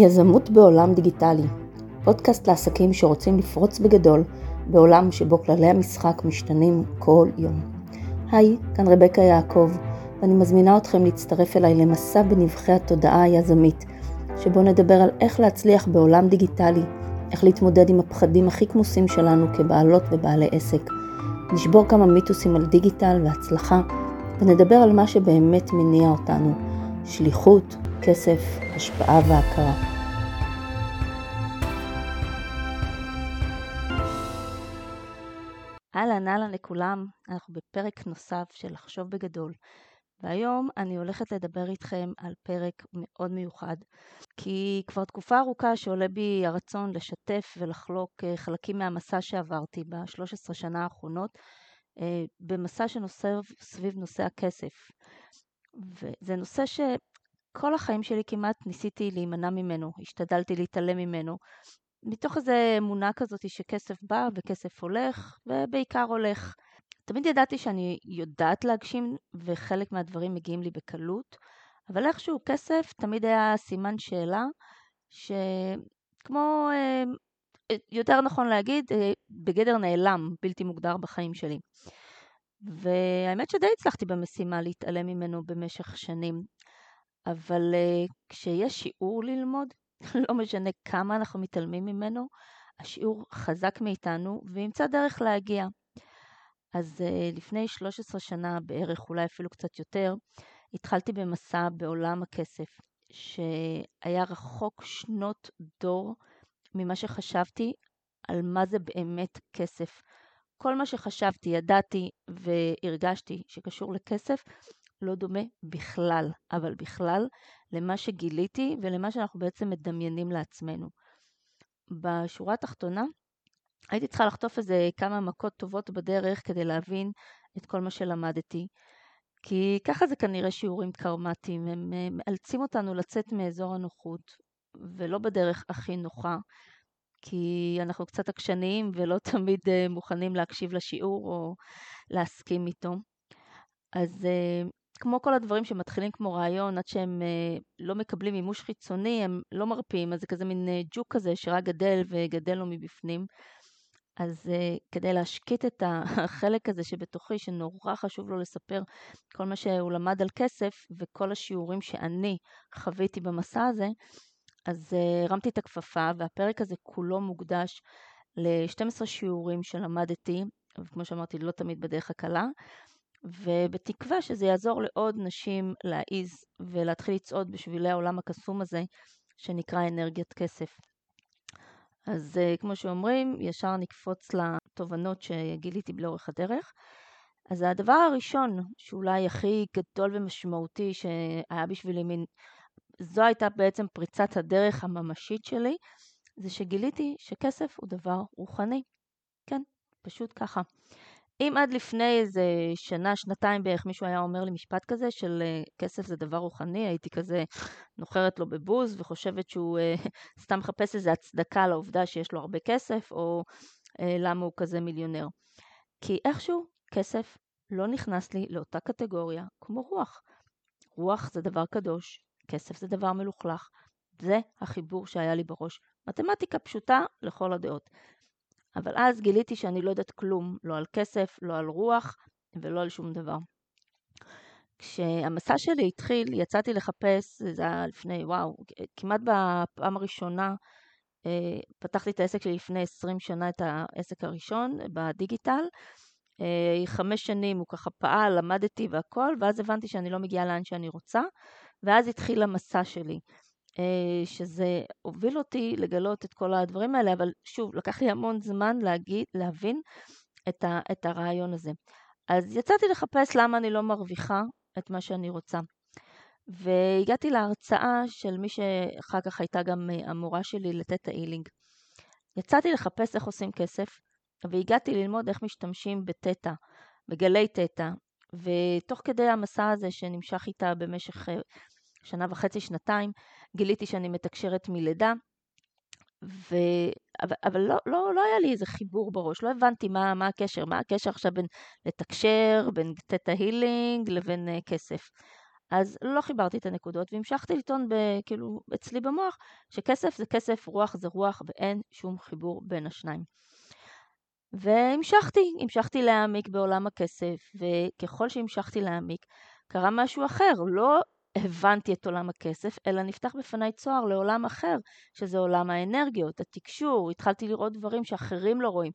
יזמות בעולם דיגיטלי, פודקאסט לעסקים שרוצים לפרוץ בגדול בעולם שבו כללי המשחק משתנים כל יום. היי, כאן רבקה יעקב, ואני מזמינה אתכם להצטרף אליי למסע בנבחי התודעה היזמית, שבו נדבר על איך להצליח בעולם דיגיטלי, איך להתמודד עם הפחדים הכי כמוסים שלנו כבעלות ובעלי עסק. נשבור כמה מיתוסים על דיגיטל והצלחה, ונדבר על מה שבאמת מניע אותנו, שליחות, כסף, השפעה והכרה. אהלן אהלן לכולם, אנחנו בפרק נוסף של לחשוב בגדול. והיום אני הולכת לדבר איתכם על פרק מאוד מיוחד, כי כבר תקופה ארוכה שעולה בי הרצון לשתף ולחלוק אה, חלקים מהמסע שעברתי ב-13 שנה האחרונות, אה, במסע שנוסף סביב נושא הכסף. וזה נושא שכל החיים שלי כמעט ניסיתי להימנע ממנו, השתדלתי להתעלם ממנו, מתוך איזו אמונה כזאת שכסף בא וכסף הולך, ובעיקר הולך. תמיד ידעתי שאני יודעת להגשים וחלק מהדברים מגיעים לי בקלות, אבל איכשהו כסף תמיד היה סימן שאלה שכמו, אה, יותר נכון להגיד, אה, בגדר נעלם, בלתי מוגדר בחיים שלי. והאמת שדי הצלחתי במשימה להתעלם ממנו במשך שנים, אבל אה, כשיש שיעור ללמוד, לא משנה כמה אנחנו מתעלמים ממנו, השיעור חזק מאיתנו וימצא דרך להגיע. אז uh, לפני 13 שנה בערך, אולי אפילו קצת יותר, התחלתי במסע בעולם הכסף, שהיה רחוק שנות דור ממה שחשבתי על מה זה באמת כסף. כל מה שחשבתי, ידעתי והרגשתי שקשור לכסף, לא דומה בכלל, אבל בכלל, למה שגיליתי ולמה שאנחנו בעצם מדמיינים לעצמנו. בשורה התחתונה, הייתי צריכה לחטוף איזה כמה מכות טובות בדרך כדי להבין את כל מה שלמדתי. כי ככה זה כנראה שיעורים קרמטיים, הם מאלצים אותנו לצאת מאזור הנוחות, ולא בדרך הכי נוחה, כי אנחנו קצת עקשניים ולא תמיד אה, מוכנים להקשיב לשיעור או להסכים איתו. אז אה, כמו כל הדברים שמתחילים כמו רעיון, עד שהם אה, לא מקבלים מימוש חיצוני, הם לא מרפים, אז זה כזה מין ג'וק כזה שרק גדל וגדל לו מבפנים. אז uh, כדי להשקיט את החלק הזה שבתוכי, שנורא חשוב לו לספר כל מה שהוא למד על כסף וכל השיעורים שאני חוויתי במסע הזה, אז uh, הרמתי את הכפפה, והפרק הזה כולו מוקדש ל-12 שיעורים שלמדתי, וכמו שאמרתי, לא תמיד בדרך הקלה, ובתקווה שזה יעזור לעוד נשים להעיז ולהתחיל לצעוד בשבילי העולם הקסום הזה, שנקרא אנרגיית כסף. אז uh, כמו שאומרים, ישר נקפוץ לתובנות שגיליתי לאורך הדרך. אז הדבר הראשון, שאולי הכי גדול ומשמעותי שהיה בשבילי מין, זו הייתה בעצם פריצת הדרך הממשית שלי, זה שגיליתי שכסף הוא דבר רוחני. כן, פשוט ככה. אם עד לפני איזה שנה, שנתיים בערך, מישהו היה אומר לי משפט כזה של אה, כסף זה דבר רוחני, הייתי כזה נוחרת לו בבוז וחושבת שהוא אה, סתם מחפש איזה הצדקה לעובדה שיש לו הרבה כסף, או אה, למה הוא כזה מיליונר. כי איכשהו כסף לא נכנס לי לאותה קטגוריה כמו רוח. רוח זה דבר קדוש, כסף זה דבר מלוכלך. זה החיבור שהיה לי בראש. מתמטיקה פשוטה לכל הדעות. אבל אז גיליתי שאני לא יודעת כלום, לא על כסף, לא על רוח ולא על שום דבר. כשהמסע שלי התחיל, יצאתי לחפש, זה היה לפני, וואו, כמעט בפעם הראשונה, אה, פתחתי את העסק שלי לפני 20 שנה, את העסק הראשון בדיגיטל. אה, חמש שנים הוא ככה פעל, למדתי והכל, ואז הבנתי שאני לא מגיעה לאן שאני רוצה, ואז התחיל המסע שלי. אה, שזה הוביל אותי לגלות את כל הדברים האלה, אבל שוב, לקח לי המון זמן להגיד, להבין את, ה, את הרעיון הזה. אז יצאתי לחפש למה אני לא מרוויחה את מה שאני רוצה. והגעתי להרצאה של מי שאחר כך הייתה גם אה, המורה שלי לתטא אילינג. יצאתי לחפש איך עושים כסף, והגעתי ללמוד איך משתמשים בתטא, בגלי תטא, ותוך כדי המסע הזה שנמשך איתה במשך אה, שנה וחצי, שנתיים, גיליתי שאני מתקשרת מלידה, ו... אבל, אבל לא, לא, לא היה לי איזה חיבור בראש, לא הבנתי מה, מה הקשר, מה הקשר עכשיו בין לתקשר, בין תטא הילינג לבין uh, כסף. אז לא חיברתי את הנקודות והמשכתי לטעון כאילו אצלי במוח שכסף זה כסף, רוח זה רוח ואין שום חיבור בין השניים. והמשכתי, המשכתי להעמיק בעולם הכסף, וככל שהמשכתי להעמיק, קרה משהו אחר. לא הבנתי את עולם הכסף, אלא נפתח בפניי צוהר לעולם אחר, שזה עולם האנרגיות, התקשור, התחלתי לראות דברים שאחרים לא רואים.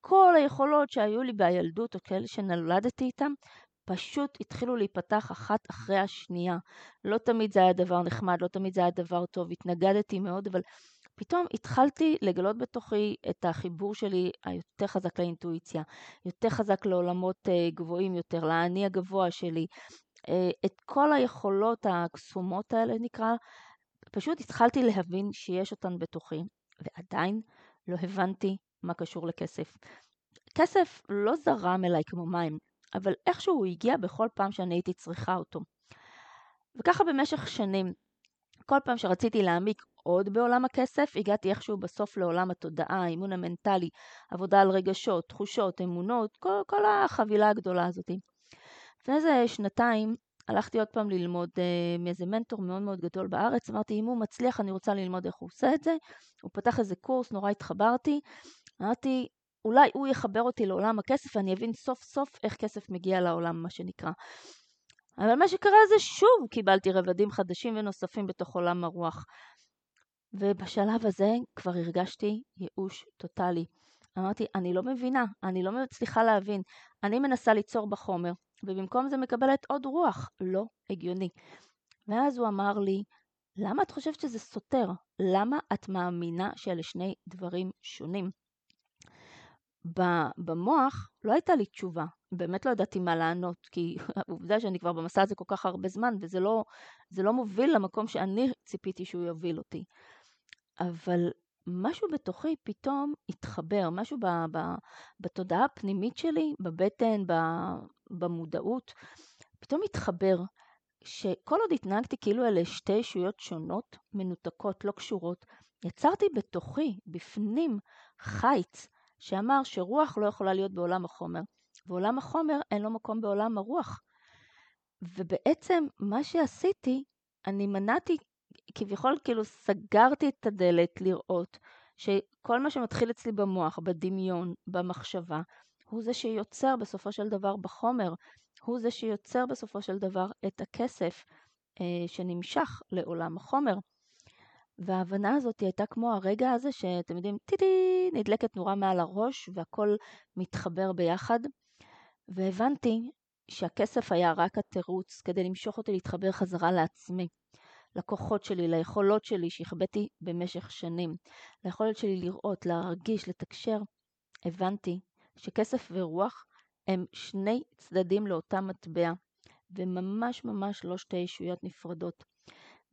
כל היכולות שהיו לי בילדות, או כאלה שנולדתי איתם, פשוט התחילו להיפתח אחת אחרי השנייה. לא תמיד זה היה דבר נחמד, לא תמיד זה היה דבר טוב, התנגדתי מאוד, אבל פתאום התחלתי לגלות בתוכי את החיבור שלי היותר חזק לאינטואיציה, יותר חזק לעולמות אה, גבוהים יותר, לאני הגבוה שלי. אה, את כל היכולות הקסומות האלה נקרא, פשוט התחלתי להבין שיש אותן בתוכי, ועדיין לא הבנתי מה קשור לכסף. כסף לא זרם אליי כמו מים, אבל איכשהו הוא הגיע בכל פעם שאני הייתי צריכה אותו. וככה במשך שנים, כל פעם שרציתי להעמיק עוד בעולם הכסף, הגעתי איכשהו בסוף לעולם התודעה, האימון המנטלי, עבודה על רגשות, תחושות, אמונות, כל, כל החבילה הגדולה הזאת. לפני איזה שנתיים הלכתי עוד פעם ללמוד uh, מאיזה מנטור מאוד מאוד גדול בארץ, אמרתי, אם הוא מצליח, אני רוצה ללמוד איך הוא עושה את זה. הוא פתח איזה קורס, נורא התחברתי. אמרתי, אולי הוא יחבר אותי לעולם הכסף ואני אבין סוף סוף איך כסף מגיע לעולם, מה שנקרא. אבל מה שקרה זה שוב קיבלתי רבדים חדשים ונוספים בתוך עולם הרוח. ובשלב הזה כבר הרגשתי ייאוש טוטאלי. אמרתי, אני לא מבינה, אני לא מצליחה להבין. אני מנסה ליצור בחומר, ובמקום זה מקבלת עוד רוח. לא הגיוני. ואז הוא אמר לי, למה את חושבת שזה סותר? למה את מאמינה שאלה שני דברים שונים? במוח לא הייתה לי תשובה, באמת לא ידעתי מה לענות, כי העובדה שאני כבר במסע הזה כל כך הרבה זמן, וזה לא, לא מוביל למקום שאני ציפיתי שהוא יוביל אותי. אבל משהו בתוכי פתאום התחבר, משהו ב, ב, בתודעה הפנימית שלי, בבטן, ב, במודעות, פתאום התחבר שכל עוד התנהגתי כאילו אלה שתי ישויות שונות, מנותקות, לא קשורות, יצרתי בתוכי, בפנים, חיץ, שאמר שרוח לא יכולה להיות בעולם החומר, ועולם החומר אין לו מקום בעולם הרוח. ובעצם מה שעשיתי, אני מנעתי כביכול כאילו סגרתי את הדלת לראות שכל מה שמתחיל אצלי במוח, בדמיון, במחשבה, הוא זה שיוצר בסופו של דבר בחומר, הוא זה שיוצר בסופו של דבר את הכסף אה, שנמשך לעולם החומר. וההבנה הזאת הייתה כמו הרגע הזה שאתם יודעים, טיטי, נדלקת נורה מעל הראש והכל מתחבר ביחד. והבנתי שהכסף היה רק התירוץ כדי למשוך אותי להתחבר חזרה לעצמי. לכוחות שלי, ליכולות שלי שהחבאתי במשך שנים, ליכולת שלי לראות, להרגיש, לתקשר, הבנתי שכסף ורוח הם שני צדדים לאותה מטבע, וממש ממש לא שתי ישויות נפרדות.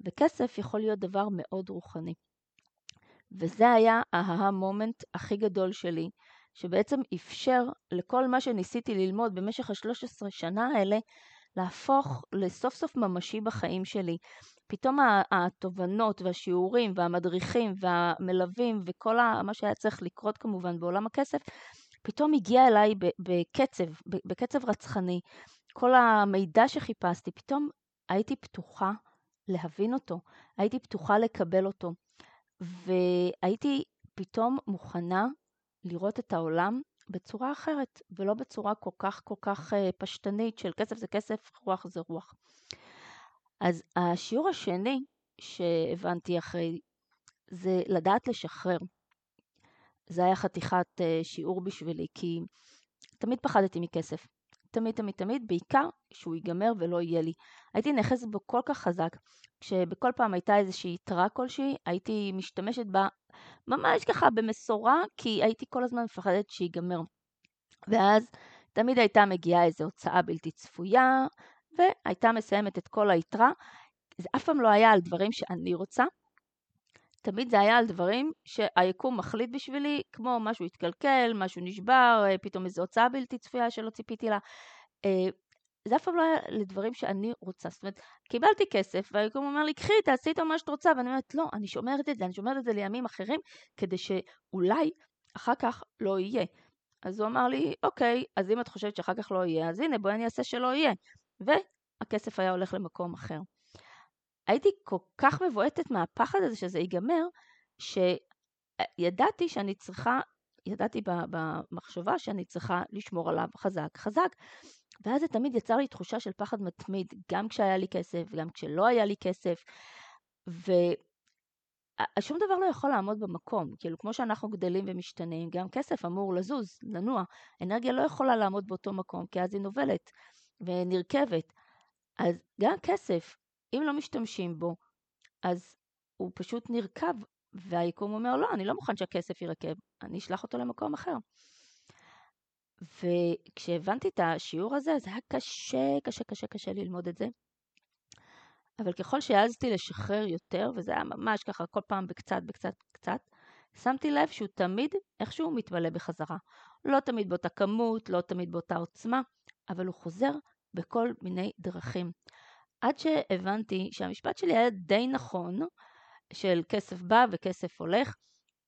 וכסף יכול להיות דבר מאוד רוחני. וזה היה ההה מומנט הכי גדול שלי, שבעצם אפשר לכל מה שניסיתי ללמוד במשך ה-13 שנה האלה, להפוך לסוף סוף ממשי בחיים שלי. פתאום התובנות והשיעורים והמדריכים והמלווים וכל מה שהיה צריך לקרות כמובן בעולם הכסף, פתאום הגיע אליי בקצב, בקצב רצחני. כל המידע שחיפשתי, פתאום הייתי פתוחה להבין אותו, הייתי פתוחה לקבל אותו, והייתי פתאום מוכנה לראות את העולם בצורה אחרת, ולא בצורה כל כך כל כך אה, פשטנית של כסף זה כסף, רוח זה רוח. אז השיעור השני שהבנתי אחרי זה לדעת לשחרר. זה היה חתיכת אה, שיעור בשבילי, כי תמיד פחדתי מכסף. תמיד, תמיד, תמיד, בעיקר שהוא ייגמר ולא יהיה לי. הייתי נאחזת בו כל כך חזק, כשבכל פעם הייתה איזושהי יתרה כלשהי, הייתי משתמשת בה ממש ככה במשורה, כי הייתי כל הזמן מפחדת שיגמר. ואז תמיד הייתה מגיעה איזו הוצאה בלתי צפויה, והייתה מסיימת את כל היתרה. זה אף פעם לא היה על דברים שאני רוצה, תמיד זה היה על דברים שהיקום מחליט בשבילי, כמו משהו התקלקל, משהו נשבר, אה, פתאום איזו הוצאה בלתי צפויה שלא ציפיתי לה. אה, זה אף פעם לא היה לדברים שאני רוצה. זאת אומרת, קיבלתי כסף, והיקום אומר לי, קחי, תעשי איתו מה שאת רוצה, ואני אומרת, לא, אני שומרת את זה, אני שומרת את זה לימים אחרים, כדי שאולי אחר כך לא יהיה. אז הוא אמר לי, אוקיי, אז אם את חושבת שאחר כך לא יהיה, אז הנה, בואי אני אעשה שלא יהיה. הכסף היה הולך למקום אחר. הייתי כל כך מבועטת מהפחד הזה שזה ייגמר, שידעתי שאני צריכה, ידעתי במחשבה שאני צריכה לשמור עליו חזק חזק. ואז זה תמיד יצר לי תחושה של פחד מתמיד, גם כשהיה לי כסף, גם כשלא היה לי כסף. ושום דבר לא יכול לעמוד במקום, כאילו כמו שאנחנו גדלים ומשתנים, גם כסף אמור לזוז, לנוע. אנרגיה לא יכולה לעמוד באותו מקום, כי אז היא נובלת ונרכבת. אז גם כסף, אם לא משתמשים בו, אז הוא פשוט נרקב, והיקום אומר, לא, אני לא מוכן שהכסף ירקב, אני אשלח אותו למקום אחר. וכשהבנתי את השיעור הזה, זה היה קשה, קשה, קשה, קשה ללמוד את זה. אבל ככל שהעזתי לשחרר יותר, וזה היה ממש ככה כל פעם בקצת, בקצת, קצת, שמתי לב שהוא תמיד איכשהו מתמלא בחזרה. לא תמיד באותה כמות, לא תמיד באותה עוצמה, אבל הוא חוזר בכל מיני דרכים. עד שהבנתי שהמשפט שלי היה די נכון, של כסף בא וכסף הולך,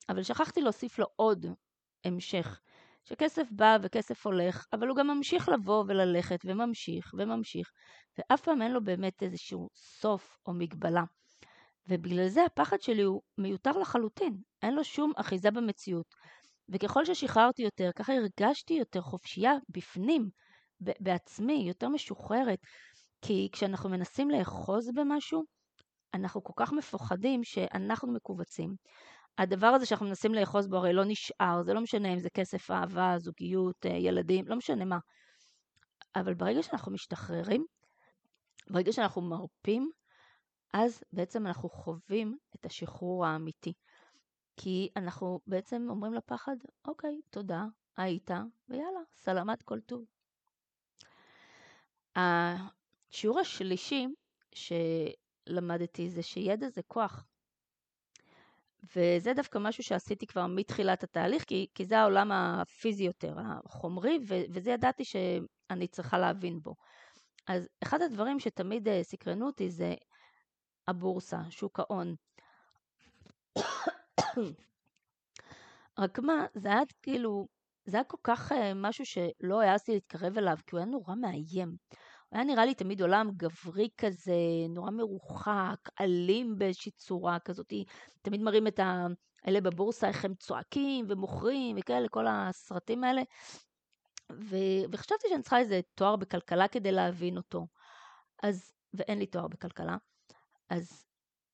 אבל שכחתי להוסיף לו עוד המשך. שכסף בא וכסף הולך, אבל הוא גם ממשיך לבוא וללכת וממשיך וממשיך, ואף פעם אין לו באמת איזשהו סוף או מגבלה. ובגלל זה הפחד שלי הוא מיותר לחלוטין, אין לו שום אחיזה במציאות. וככל ששחררתי יותר, ככה הרגשתי יותר חופשייה בפנים, בעצמי, יותר משוחררת. כי כשאנחנו מנסים לאחוז במשהו, אנחנו כל כך מפוחדים שאנחנו מכווצים. הדבר הזה שאנחנו מנסים לאחוז בו הרי לא נשאר, זה לא משנה אם זה כסף, אהבה, זוגיות, אה, ילדים, לא משנה מה. אבל ברגע שאנחנו משתחררים, ברגע שאנחנו מרפים, אז בעצם אנחנו חווים את השחרור האמיתי. כי אנחנו בעצם אומרים לפחד, אוקיי, תודה, היית, ויאללה, סלמת כל טוב. השיעור השלישי שלמדתי זה שידע זה כוח. וזה דווקא משהו שעשיתי כבר מתחילת התהליך, כי, כי זה העולם הפיזי יותר, החומרי, ו, וזה ידעתי שאני צריכה להבין בו. אז אחד הדברים שתמיד אה, סקרנו אותי זה הבורסה, שוק ההון. רק מה, זה היה כאילו, זה היה כל כך אה, משהו שלא העזתי להתקרב אליו, כי הוא היה נורא מאיים. היה נראה לי תמיד עולם גברי כזה, נורא מרוחק, אלים באיזושהי צורה כזאת. תמיד מראים את האלה בבורסה, איך הם צועקים ומוכרים וכאלה, כל הסרטים האלה. ו... וחשבתי שאני צריכה איזה תואר בכלכלה כדי להבין אותו. אז, ואין לי תואר בכלכלה. אז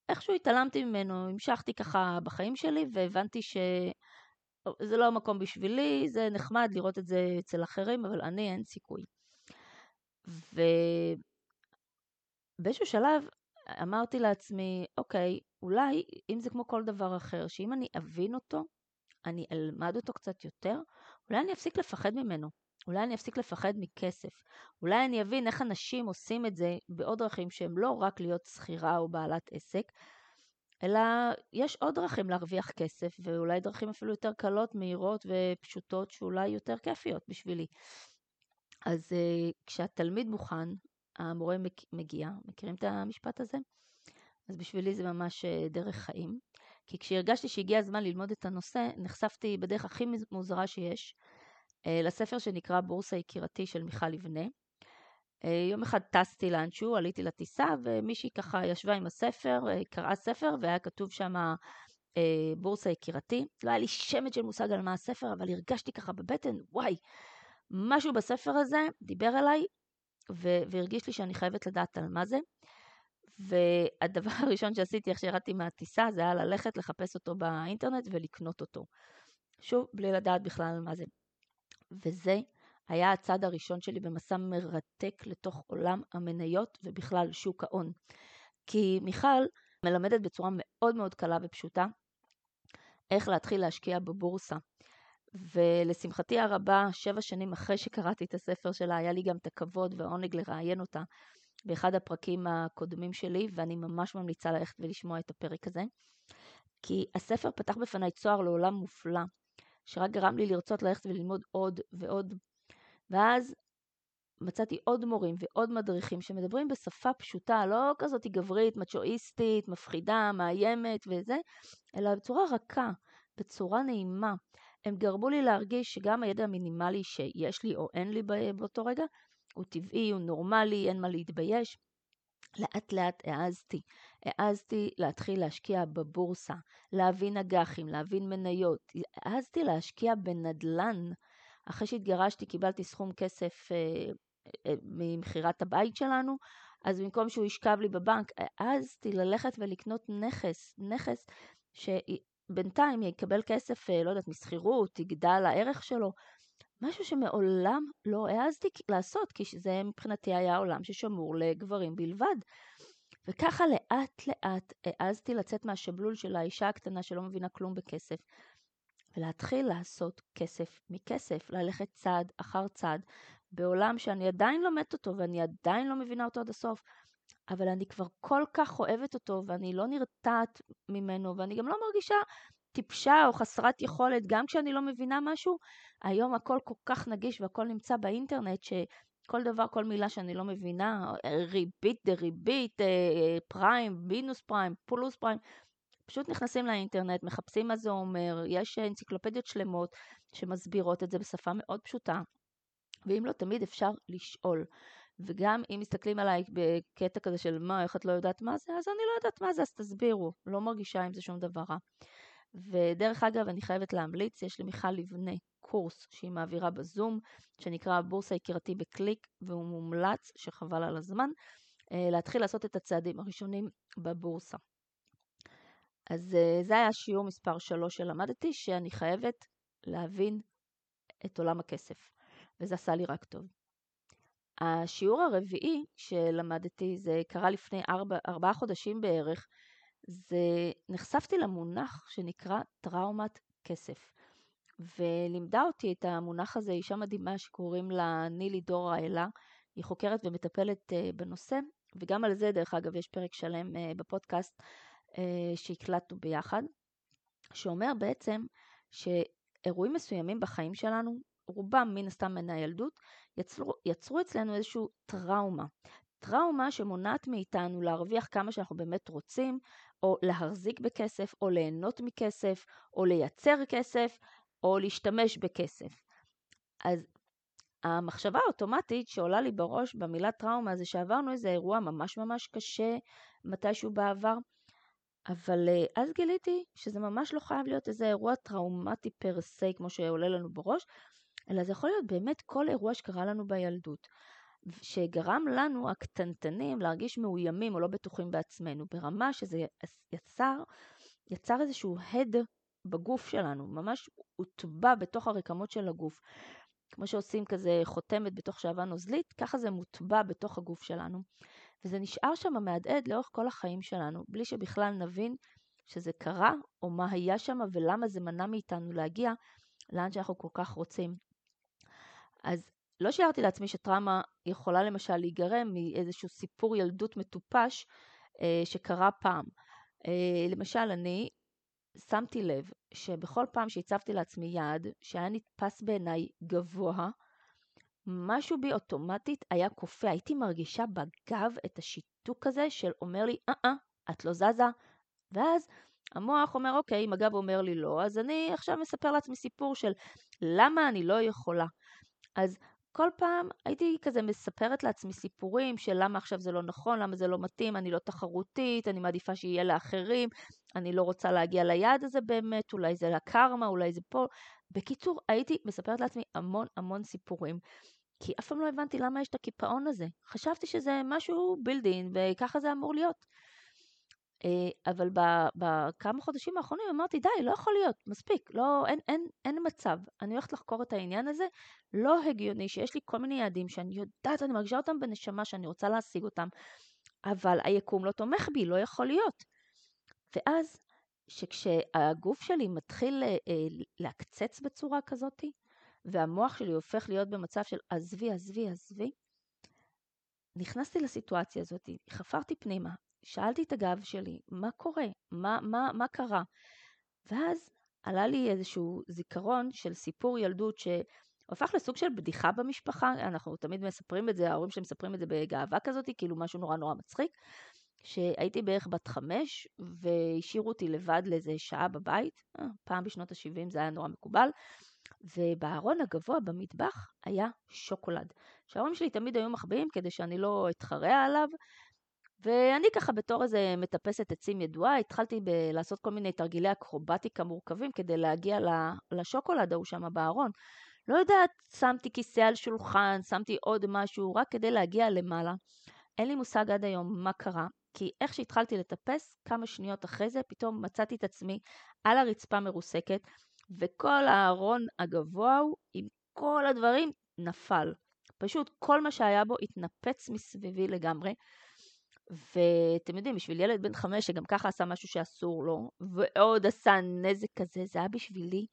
איכשהו התעלמתי ממנו, המשכתי ככה בחיים שלי, והבנתי שזה לא המקום בשבילי, זה נחמד לראות את זה אצל אחרים, אבל אני אין סיכוי. ובאיזשהו שלב אמרתי לעצמי, אוקיי, אולי אם זה כמו כל דבר אחר, שאם אני אבין אותו, אני אלמד אותו קצת יותר, אולי אני אפסיק לפחד ממנו. אולי אני אפסיק לפחד מכסף. אולי אני אבין איך אנשים עושים את זה בעוד דרכים שהם לא רק להיות שכירה או בעלת עסק, אלא יש עוד דרכים להרוויח כסף, ואולי דרכים אפילו יותר קלות, מהירות ופשוטות, שאולי יותר כיפיות בשבילי. אז uh, כשהתלמיד מוכן, המורה מגיע, מכירים את המשפט הזה? אז בשבילי זה ממש uh, דרך חיים. כי כשהרגשתי שהגיע הזמן ללמוד את הנושא, נחשפתי בדרך הכי מוזרה שיש, uh, לספר שנקרא בורסה יקירתי של מיכל לבנה. Uh, יום אחד טסתי לאנשהו, עליתי לטיסה, ומישהי ככה ישבה עם הספר, קראה ספר, והיה כתוב שם uh, בורסה יקירתי. לא היה לי שמץ של מושג על מה הספר, אבל הרגשתי ככה בבטן, וואי, משהו בספר הזה דיבר אליי ו- והרגיש לי שאני חייבת לדעת על מה זה. והדבר הראשון שעשיתי איך שירדתי מהטיסה זה היה ללכת לחפש אותו באינטרנט ולקנות אותו. שוב, בלי לדעת בכלל על מה זה. וזה היה הצד הראשון שלי במסע מרתק לתוך עולם המניות ובכלל שוק ההון. כי מיכל מלמדת בצורה מאוד מאוד קלה ופשוטה איך להתחיל להשקיע בבורסה. ולשמחתי הרבה, שבע שנים אחרי שקראתי את הספר שלה, היה לי גם את הכבוד והעונג לראיין אותה באחד הפרקים הקודמים שלי, ואני ממש ממליצה ללכת ולשמוע את הפרק הזה. כי הספר פתח בפניי צוהר לעולם מופלא, שרק גרם לי לרצות ללכת וללמוד עוד ועוד. ואז מצאתי עוד מורים ועוד מדריכים שמדברים בשפה פשוטה, לא כזאת גברית, מצ'ואיסטית, מפחידה, מאיימת וזה, אלא בצורה רכה, בצורה נעימה. הם גרמו לי להרגיש שגם הידע המינימלי שיש לי או אין לי באותו רגע, הוא טבעי, הוא נורמלי, אין מה להתבייש. לאט לאט העזתי, העזתי להתחיל להשקיע בבורסה, להבין אג"חים, להבין מניות, העזתי להשקיע בנדל"ן. אחרי שהתגרשתי קיבלתי סכום כסף אה, אה, ממכירת הבית שלנו, אז במקום שהוא ישכב לי בבנק, העזתי ללכת ולקנות נכס, נכס שבינתיים יקבל כסף, אה, לא יודעת, משכירות, יגדל הערך שלו, משהו שמעולם לא העזתי לעשות, כי זה מבחינתי היה עולם ששמור לגברים בלבד. וככה לאט לאט העזתי לצאת מהשבלול של האישה הקטנה שלא מבינה כלום בכסף, ולהתחיל לעשות כסף מכסף, ללכת צעד אחר צעד, בעולם שאני עדיין לומדת אותו ואני עדיין לא מבינה אותו עד הסוף, אבל אני כבר כל כך אוהבת אותו ואני לא נרתעת ממנו ואני גם לא מרגישה טיפשה או חסרת יכולת, גם כשאני לא מבינה משהו, היום הכל כל כך נגיש והכל נמצא באינטרנט, שכל דבר, כל מילה שאני לא מבינה, ריבית דריבית, אה, פריים, מינוס פריים, פלוס פריים, פשוט נכנסים לאינטרנט, מחפשים מה זה אומר, יש אנציקלופדיות שלמות שמסבירות את זה בשפה מאוד פשוטה, ואם לא, תמיד אפשר לשאול. וגם אם מסתכלים עליי בקטע כזה של מה, איך את לא יודעת מה זה, אז אני לא יודעת מה זה, אז תסבירו. לא מרגישה עם זה שום דבר רע. ודרך אגב, אני חייבת להמליץ, יש למיכל לבנה קורס שהיא מעבירה בזום, שנקרא הבורסה יקירתי בקליק, והוא מומלץ, שחבל על הזמן, אה, להתחיל לעשות את הצעדים הראשונים בבורסה. אז אה, זה היה שיעור מספר 3 שלמדתי, שאני חייבת להבין את עולם הכסף, וזה עשה לי רק טוב. השיעור הרביעי שלמדתי, זה קרה לפני ארבע, ארבעה חודשים בערך, זה נחשפתי למונח שנקרא טראומת כסף. ולימדה אותי את המונח הזה אישה מדהימה שקוראים לה נילי דור האלה. היא חוקרת ומטפלת uh, בנושא, וגם על זה דרך אגב יש פרק שלם uh, בפודקאסט uh, שהקלטנו ביחד, שאומר בעצם שאירועים מסוימים בחיים שלנו, רובם מן הסתם מן הילדות, יצרו, יצרו אצלנו איזושהי טראומה. טראומה שמונעת מאיתנו להרוויח כמה שאנחנו באמת רוצים, או להחזיק בכסף, או ליהנות מכסף, או לייצר כסף, או להשתמש בכסף. אז המחשבה האוטומטית שעולה לי בראש במילה טראומה זה שעברנו איזה אירוע ממש ממש קשה מתישהו בעבר, אבל אה, אז גיליתי שזה ממש לא חייב להיות איזה אירוע טראומטי פר סי כמו שעולה לנו בראש, אלא זה יכול להיות באמת כל אירוע שקרה לנו בילדות. שגרם לנו הקטנטנים להרגיש מאוימים או לא בטוחים בעצמנו, ברמה שזה יצר, יצר איזשהו הד בגוף שלנו, ממש הוטבע בתוך הרקמות של הגוף. כמו שעושים כזה חותמת בתוך שעווה נוזלית, ככה זה מוטבע בתוך הגוף שלנו. וזה נשאר שם מהדהד לאורך כל החיים שלנו, בלי שבכלל נבין שזה קרה, או מה היה שם ולמה זה מנע מאיתנו להגיע לאן שאנחנו כל כך רוצים. אז לא שיערתי לעצמי שטראומה יכולה למשל להיגרם מאיזשהו סיפור ילדות מטופש אה, שקרה פעם. אה, למשל, אני שמתי לב שבכל פעם שהצבתי לעצמי יעד שהיה נתפס בעיניי גבוה, משהו בי אוטומטית היה כופה, הייתי מרגישה בגב את השיתוק הזה של אומר לי, אה-אה, את לא זזה, ואז המוח אומר, אוקיי, אם הגב אומר לי לא, אז אני עכשיו מספר לעצמי סיפור של למה אני לא יכולה. אז כל פעם הייתי כזה מספרת לעצמי סיפורים של למה עכשיו זה לא נכון, למה זה לא מתאים, אני לא תחרותית, אני מעדיפה שיהיה לאחרים, אני לא רוצה להגיע ליעד הזה באמת, אולי זה לקרמה, אולי זה פה. בקיצור, הייתי מספרת לעצמי המון המון סיפורים. כי אף פעם לא הבנתי למה יש את הקיפאון הזה. חשבתי שזה משהו בילדין וככה זה אמור להיות. אה, אבל בכמה חודשים האחרונים אמרתי, די, לא יכול להיות, מספיק, לא, אין, אין, אין מצב. אני הולכת לחקור את העניין הזה, לא הגיוני שיש לי כל מיני יעדים שאני יודעת, אני מרגישה אותם בנשמה, שאני רוצה להשיג אותם, אבל היקום לא תומך בי, לא יכול להיות. ואז, שכשהגוף שלי מתחיל אה, להקצץ בצורה כזאת, והמוח שלי הופך להיות במצב של עזבי, עזבי, עזבי, נכנסתי לסיטואציה הזאת, חפרתי פנימה, שאלתי את הגב שלי, מה קורה? מה, מה, מה קרה? ואז עלה לי איזשהו זיכרון של סיפור ילדות שהפך לסוג של בדיחה במשפחה, אנחנו תמיד מספרים את זה, ההורים שלי מספרים את זה בגאווה כזאת, כאילו משהו נורא נורא מצחיק, שהייתי בערך בת חמש והשאירו אותי לבד לאיזה שעה בבית, אה, פעם בשנות ה-70 זה היה נורא מקובל, ובארון הגבוה במטבח היה שוקולד. שההורים שלי תמיד היו מחביאים כדי שאני לא אתחרע עליו, ואני ככה בתור איזה מטפסת עצים ידועה, התחלתי ב- לעשות כל מיני תרגילי אקרובטיקה מורכבים כדי להגיע לשוקולד ההוא שם בארון. לא יודעת, שמתי כיסא על שולחן, שמתי עוד משהו, רק כדי להגיע למעלה. אין לי מושג עד היום מה קרה, כי איך שהתחלתי לטפס, כמה שניות אחרי זה, פתאום מצאתי את עצמי על הרצפה מרוסקת, וכל הארון הגבוה הוא, עם כל הדברים, נפל. פשוט כל מה שהיה בו התנפץ מסביבי לגמרי. ואתם יודעים, בשביל ילד בן חמש שגם ככה עשה משהו שאסור לו, ועוד עשה נזק כזה, זה היה בשבילי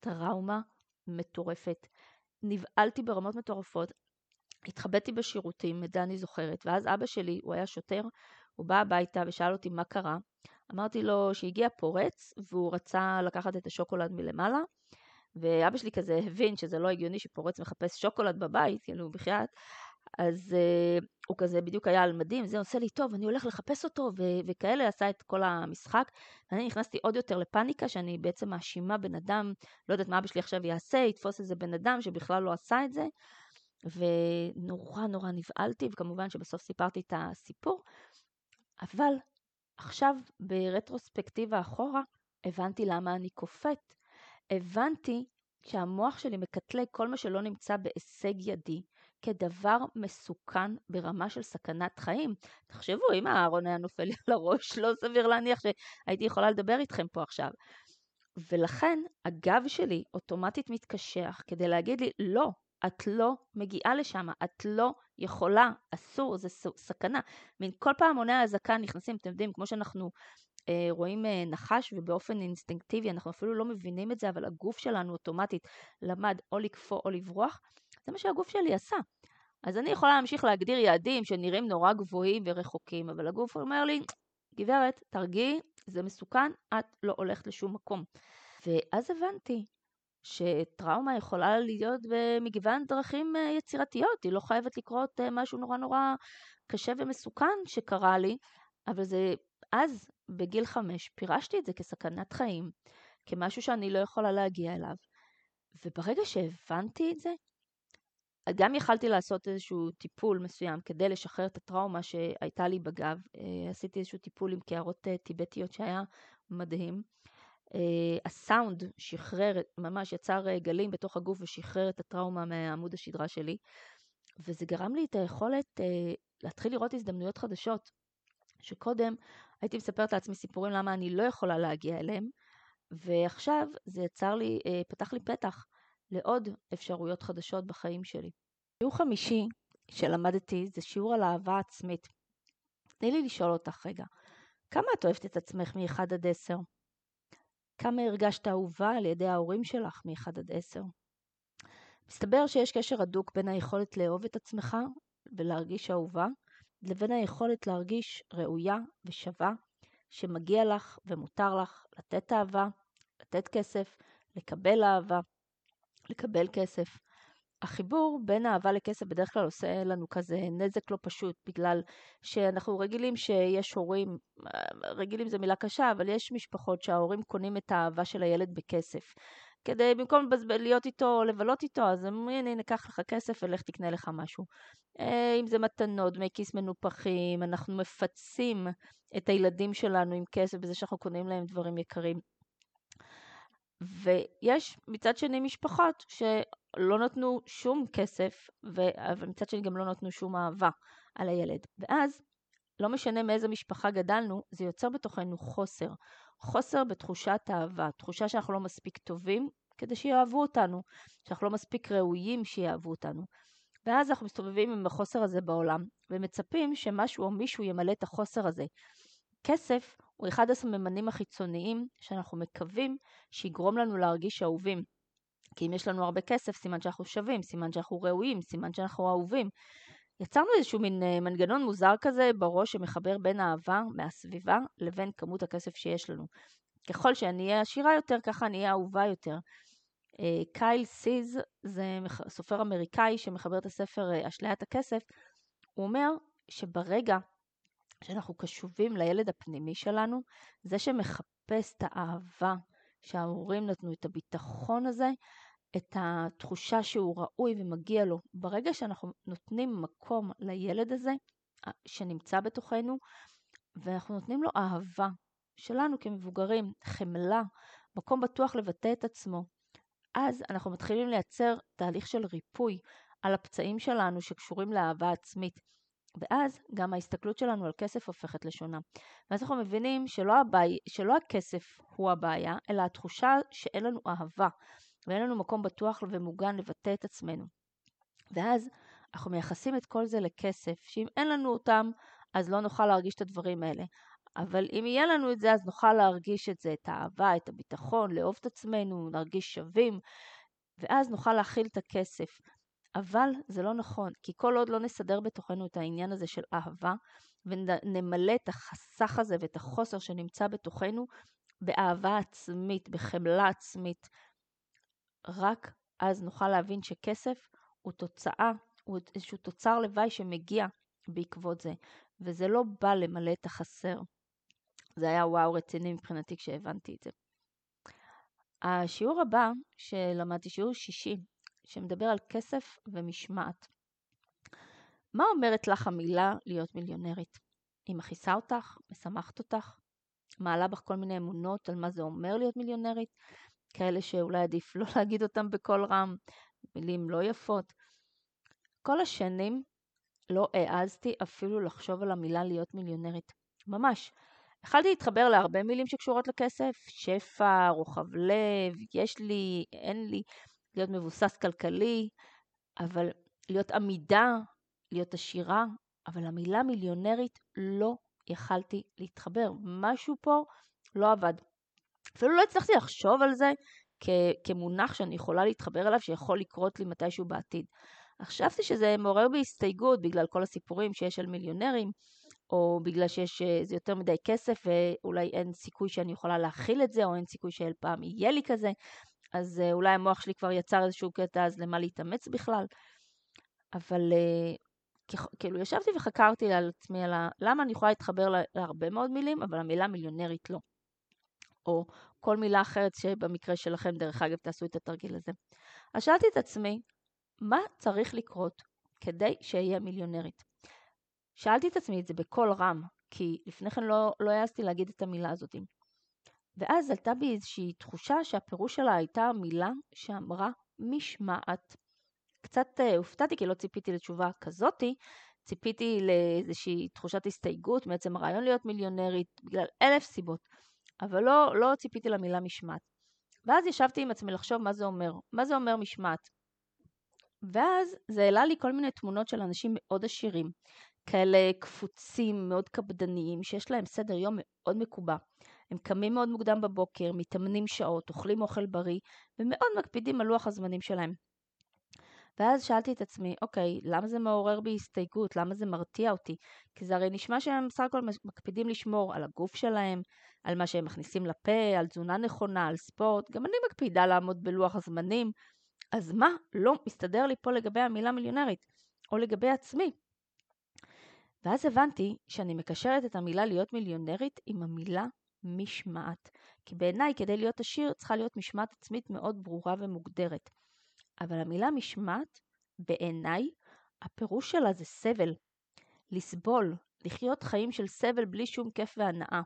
טראומה מטורפת. נבהלתי ברמות מטורפות, התחבאתי בשירותים, את זה אני זוכרת, ואז אבא שלי, הוא היה שוטר, הוא בא הביתה ושאל אותי מה קרה. אמרתי לו שהגיע פורץ, והוא רצה לקחת את השוקולד מלמעלה, ואבא שלי כזה הבין שזה לא הגיוני שפורץ מחפש שוקולד בבית, כאילו, בחייאת. אז uh, הוא כזה בדיוק היה על מדים, זה עושה לי טוב, אני הולך לחפש אותו, ו- וכאלה, עשה את כל המשחק. ואני נכנסתי עוד יותר לפאניקה, שאני בעצם מאשימה בן אדם, לא יודעת מה אבא שלי עכשיו יעשה, יתפוס איזה בן אדם שבכלל לא עשה את זה. ונורא נורא נבהלתי, וכמובן שבסוף סיפרתי את הסיפור. אבל עכשיו, ברטרוספקטיבה אחורה, הבנתי למה אני קופאת. הבנתי שהמוח שלי מקטלג כל מה שלא נמצא בהישג ידי, כדבר מסוכן ברמה של סכנת חיים. תחשבו, אם הארון היה נופל לי על הראש, לא סביר להניח שהייתי יכולה לדבר איתכם פה עכשיו. ולכן הגב שלי אוטומטית מתקשח כדי להגיד לי, לא, את לא מגיעה לשם, את לא יכולה, אסור, זה סכנה. מין כל פעם עוני האזעקה נכנסים, אתם יודעים, כמו שאנחנו אה, רואים אה, נחש ובאופן אינסטינקטיבי, אנחנו אפילו לא מבינים את זה, אבל הגוף שלנו אוטומטית למד או לקפוא או לברוח, זה מה שהגוף שלי עשה. אז אני יכולה להמשיך להגדיר יעדים שנראים נורא גבוהים ורחוקים, אבל הגוף אומר לי, גברת, תרגיעי, זה מסוכן, את לא הולכת לשום מקום. ואז הבנתי שטראומה יכולה להיות במגוון דרכים אה, יצירתיות, היא לא חייבת לקרות אה, משהו נורא נורא קשה ומסוכן שקרה לי, אבל זה, אז, בגיל חמש, פירשתי את זה כסכנת חיים, כמשהו שאני לא יכולה להגיע אליו. וברגע שהבנתי את זה, גם יכלתי לעשות איזשהו טיפול מסוים כדי לשחרר את הטראומה שהייתה לי בגב. אה, עשיתי איזשהו טיפול עם קערות טיבטיות שהיה מדהים. אה, הסאונד שחרר, ממש יצר אה, גלים בתוך הגוף ושחרר את הטראומה מעמוד השדרה שלי. וזה גרם לי את היכולת אה, להתחיל lראות הזדמנויות חדשות, שקודם הייתי מספרת לעצמי סיפורים למה אני לא יכולה להגיע אליהם, ועכשיו זה יצר לי, פתח לי פתח לעוד אפשרויות חדשות בחיים שלי. שיעור חמישי שלמדתי זה שיעור על אהבה עצמית. תני לי לשאול אותך רגע, כמה את אוהבת את עצמך מ-1 עד 10? כמה הרגשת אהובה על ידי ההורים שלך מ-1 עד 10. מסתבר שיש קשר הדוק בין היכולת לאהוב את עצמך ולהרגיש אהובה, לבין היכולת להרגיש ראויה ושווה, שמגיע לך ומותר לך לתת אהבה, לתת כסף, לקבל אהבה, לקבל כסף. החיבור בין אהבה לכסף בדרך כלל עושה לנו כזה נזק לא פשוט, בגלל שאנחנו רגילים שיש הורים, רגילים זו מילה קשה, אבל יש משפחות שההורים קונים את האהבה של הילד בכסף. כדי במקום להיות איתו או לבלות איתו, אז הם אומרים, הנה, קח לך כסף ולך תקנה לך משהו. אה, אם זה מתנות, דמי כיס מנופחים, אנחנו מפצים את הילדים שלנו עם כסף בזה שאנחנו קונים להם דברים יקרים. ויש מצד שני משפחות שלא נתנו שום כסף, אבל מצד שני גם לא נתנו שום אהבה על הילד. ואז, לא משנה מאיזה משפחה גדלנו, זה יוצר בתוכנו חוסר. חוסר בתחושת אהבה, תחושה שאנחנו לא מספיק טובים כדי שיאהבו אותנו, שאנחנו לא מספיק ראויים שיאהבו אותנו. ואז אנחנו מסתובבים עם החוסר הזה בעולם, ומצפים שמשהו או מישהו ימלא את החוסר הזה. כסף הוא אחד הסממנים החיצוניים שאנחנו מקווים שיגרום לנו להרגיש אהובים. כי אם יש לנו הרבה כסף, סימן שאנחנו שווים, סימן שאנחנו ראויים, סימן שאנחנו אהובים. יצרנו איזשהו מין אה, מנגנון מוזר כזה בראש שמחבר בין אהבה מהסביבה לבין כמות הכסף שיש לנו. ככל שאני אהיה עשירה יותר, ככה אני אהיה אהובה יותר. אה, קייל סיז זה סופר אמריקאי שמחבר את הספר אה, אשליית הכסף. הוא אומר שברגע שאנחנו קשובים לילד הפנימי שלנו, זה שמחפש את האהבה שההורים נתנו, את הביטחון הזה, את התחושה שהוא ראוי ומגיע לו. ברגע שאנחנו נותנים מקום לילד הזה שנמצא בתוכנו, ואנחנו נותנים לו אהבה שלנו כמבוגרים, חמלה, מקום בטוח לבטא את עצמו, אז אנחנו מתחילים לייצר תהליך של ריפוי על הפצעים שלנו שקשורים לאהבה עצמית. ואז גם ההסתכלות שלנו על כסף הופכת לשונה. ואז אנחנו מבינים שלא, הבעי, שלא הכסף הוא הבעיה, אלא התחושה שאין לנו אהבה, ואין לנו מקום בטוח ומוגן לבטא את עצמנו. ואז אנחנו מייחסים את כל זה לכסף, שאם אין לנו אותם, אז לא נוכל להרגיש את הדברים האלה. אבל אם יהיה לנו את זה, אז נוכל להרגיש את זה, את האהבה, את הביטחון, לאהוב את עצמנו, נרגיש שווים, ואז נוכל להכיל את הכסף. אבל זה לא נכון, כי כל עוד לא נסדר בתוכנו את העניין הזה של אהבה, ונמלא את החסך הזה ואת החוסר שנמצא בתוכנו באהבה עצמית, בחמלה עצמית, רק אז נוכל להבין שכסף הוא תוצאה, הוא איזשהו תוצר לוואי שמגיע בעקבות זה, וזה לא בא למלא את החסר. זה היה וואו רציני מבחינתי כשהבנתי את זה. השיעור הבא שלמדתי, שיעור שישי, שמדבר על כסף ומשמעת. מה אומרת לך המילה להיות מיליונרית? היא מכעיסה אותך? משמחת אותך? מעלה בך כל מיני אמונות על מה זה אומר להיות מיליונרית? כאלה שאולי עדיף לא להגיד אותם בקול רם, מילים לא יפות. כל השנים לא העזתי אפילו לחשוב על המילה להיות מיליונרית. ממש. יכלתי להתחבר להרבה מילים שקשורות לכסף, שפע, רוחב לב, יש לי, אין לי, להיות מבוסס כלכלי, אבל להיות עמידה, להיות עשירה, אבל המילה מיליונרית לא יכלתי להתחבר. משהו פה לא עבד. אפילו לא הצלחתי לחשוב על זה כ- כמונח שאני יכולה להתחבר אליו, שיכול לקרות לי מתישהו בעתיד. חשבתי שזה מעורר בי הסתייגות בגלל כל הסיפורים שיש על מיליונרים, או בגלל שיש איזה יותר מדי כסף ואולי אין סיכוי שאני יכולה להכיל את זה, או אין סיכוי שאי פעם יהיה לי כזה, אז אה, אולי המוח שלי כבר יצר איזשהו קטע, אז למה להתאמץ בכלל? אבל אה, כאילו ישבתי וחקרתי על עצמי על ה... למה אני יכולה להתחבר להרבה מאוד מילים, אבל המילה מיליונרית לא. או כל מילה אחרת שבמקרה שלכם, דרך אגב, תעשו את התרגיל הזה. אז שאלתי את עצמי, מה צריך לקרות כדי שאהיה מיליונרית? שאלתי את עצמי את זה בקול רם, כי לפני כן לא, לא העזתי להגיד את המילה הזאת. ואז עלתה בי איזושהי תחושה שהפירוש שלה הייתה מילה שאמרה משמעת. קצת uh, הופתעתי כי לא ציפיתי לתשובה כזאתי, ציפיתי לאיזושהי תחושת הסתייגות מעצם הרעיון להיות מיליונרית בגלל אלף סיבות, אבל לא, לא ציפיתי למילה משמעת. ואז ישבתי עם עצמי לחשוב מה זה אומר, מה זה אומר משמעת. ואז זה העלה לי כל מיני תמונות של אנשים מאוד עשירים, כאלה קפוצים, מאוד קפדניים, שיש להם סדר יום מאוד מקובע. הם קמים מאוד מוקדם בבוקר, מתאמנים שעות, אוכלים אוכל בריא, ומאוד מקפידים על לוח הזמנים שלהם. ואז שאלתי את עצמי, אוקיי, למה זה מעורר בי הסתייגות? למה זה מרתיע אותי? כי זה הרי נשמע שהם בסך הכל מקפידים לשמור על הגוף שלהם, על מה שהם מכניסים לפה, על תזונה נכונה, על ספורט. גם אני מקפידה לעמוד בלוח הזמנים. אז מה לא מסתדר לי פה לגבי המילה מיליונרית? או לגבי עצמי? ואז הבנתי שאני מקשרת את המילה להיות מיליונרית עם המילה משמעת. כי בעיניי, כדי להיות עשיר, צריכה להיות משמעת עצמית מאוד ברורה ומוגדרת. אבל המילה משמעת, בעיניי, הפירוש שלה זה סבל. לסבול, לחיות חיים של סבל בלי שום כיף והנאה.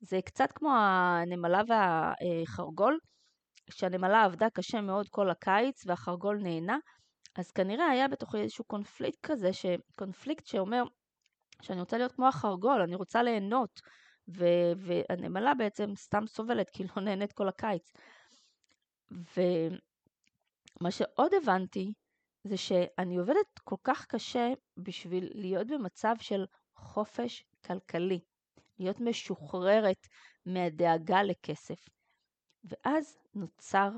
זה קצת כמו הנמלה והחרגול, שהנמלה עבדה קשה מאוד כל הקיץ והחרגול נהנה, אז כנראה היה בתוכי איזשהו קונפליקט כזה, קונפליקט שאומר שאני רוצה להיות כמו החרגול, אני רוצה ליהנות, ו- והנמלה בעצם סתם סובלת כי לא נהנית כל הקיץ. ומה שעוד הבנתי זה שאני עובדת כל כך קשה בשביל להיות במצב של חופש כלכלי, להיות משוחררת מהדאגה לכסף. ואז נוצר,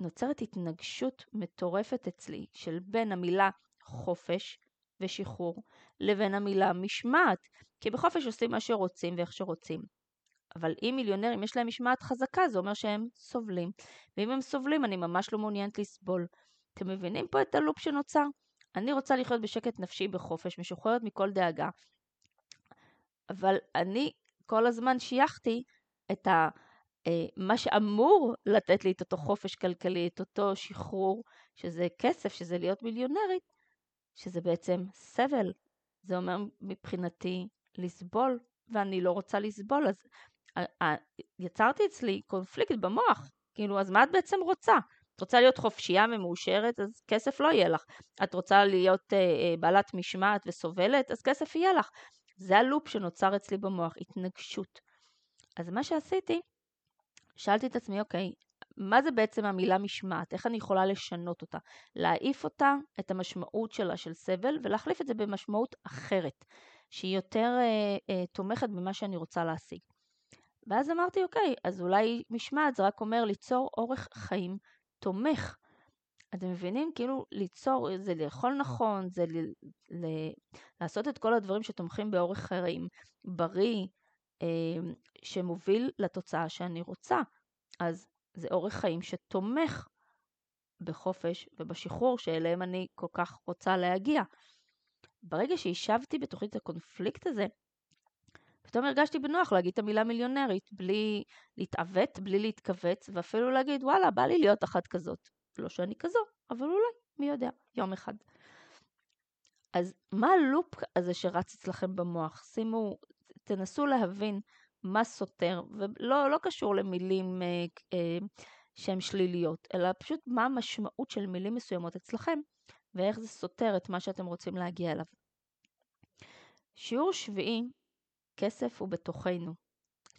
נוצרת התנגשות מטורפת אצלי של בין המילה חופש ושחרור לבין המילה משמעת, כי בחופש עושים מה שרוצים ואיך שרוצים. אבל אם מיליונרים יש להם משמעת חזקה, זה אומר שהם סובלים. ואם הם סובלים, אני ממש לא מעוניינת לסבול. אתם מבינים פה את הלופ שנוצר? אני רוצה לחיות בשקט נפשי בחופש, משוחררת מכל דאגה. אבל אני כל הזמן שייכתי את אה, מה שאמור לתת לי את אותו חופש כלכלי, את אותו שחרור, שזה כסף, שזה להיות מיליונרית, שזה בעצם סבל. זה אומר מבחינתי לסבול, ואני לא רוצה לסבול, אז יצרתי אצלי קונפליקט במוח. כאילו, אז מה את בעצם רוצה? את רוצה להיות חופשייה ומאושרת, אז כסף לא יהיה לך. את רוצה להיות אה, אה, בעלת משמעת וסובלת, אז כסף יהיה לך. זה הלופ שנוצר אצלי במוח, התנגשות. אז מה שעשיתי, שאלתי את עצמי, אוקיי, מה זה בעצם המילה משמעת? איך אני יכולה לשנות אותה? להעיף אותה, את המשמעות שלה של סבל, ולהחליף את זה במשמעות אחרת, שהיא יותר אה, אה, תומכת במה שאני רוצה להשיג. ואז אמרתי, אוקיי, אז אולי משמעת זה רק אומר ליצור אורך חיים תומך. אתם מבינים? כאילו ליצור, זה לאכול נכון, זה ל, ל, לעשות את כל הדברים שתומכים באורך חיים בריא, אה, שמוביל לתוצאה שאני רוצה. אז זה אורך חיים שתומך בחופש ובשחרור שאליהם אני כל כך רוצה להגיע. ברגע שהשבתי בתוכנית את הקונפליקט הזה, פתאום הרגשתי בנוח להגיד את המילה מיליונרית, בלי להתעוות, בלי להתכווץ, ואפילו להגיד, וואלה, בא לי להיות אחת כזאת. לא שאני כזו, אבל אולי, מי יודע, יום אחד. אז מה הלופ הזה שרץ אצלכם במוח? שימו, תנסו להבין מה סותר, ולא לא קשור למילים אה, אה, שהן שליליות, אלא פשוט מה המשמעות של מילים מסוימות אצלכם, ואיך זה סותר את מה שאתם רוצים להגיע אליו. שיעור שביעי כסף הוא בתוכנו.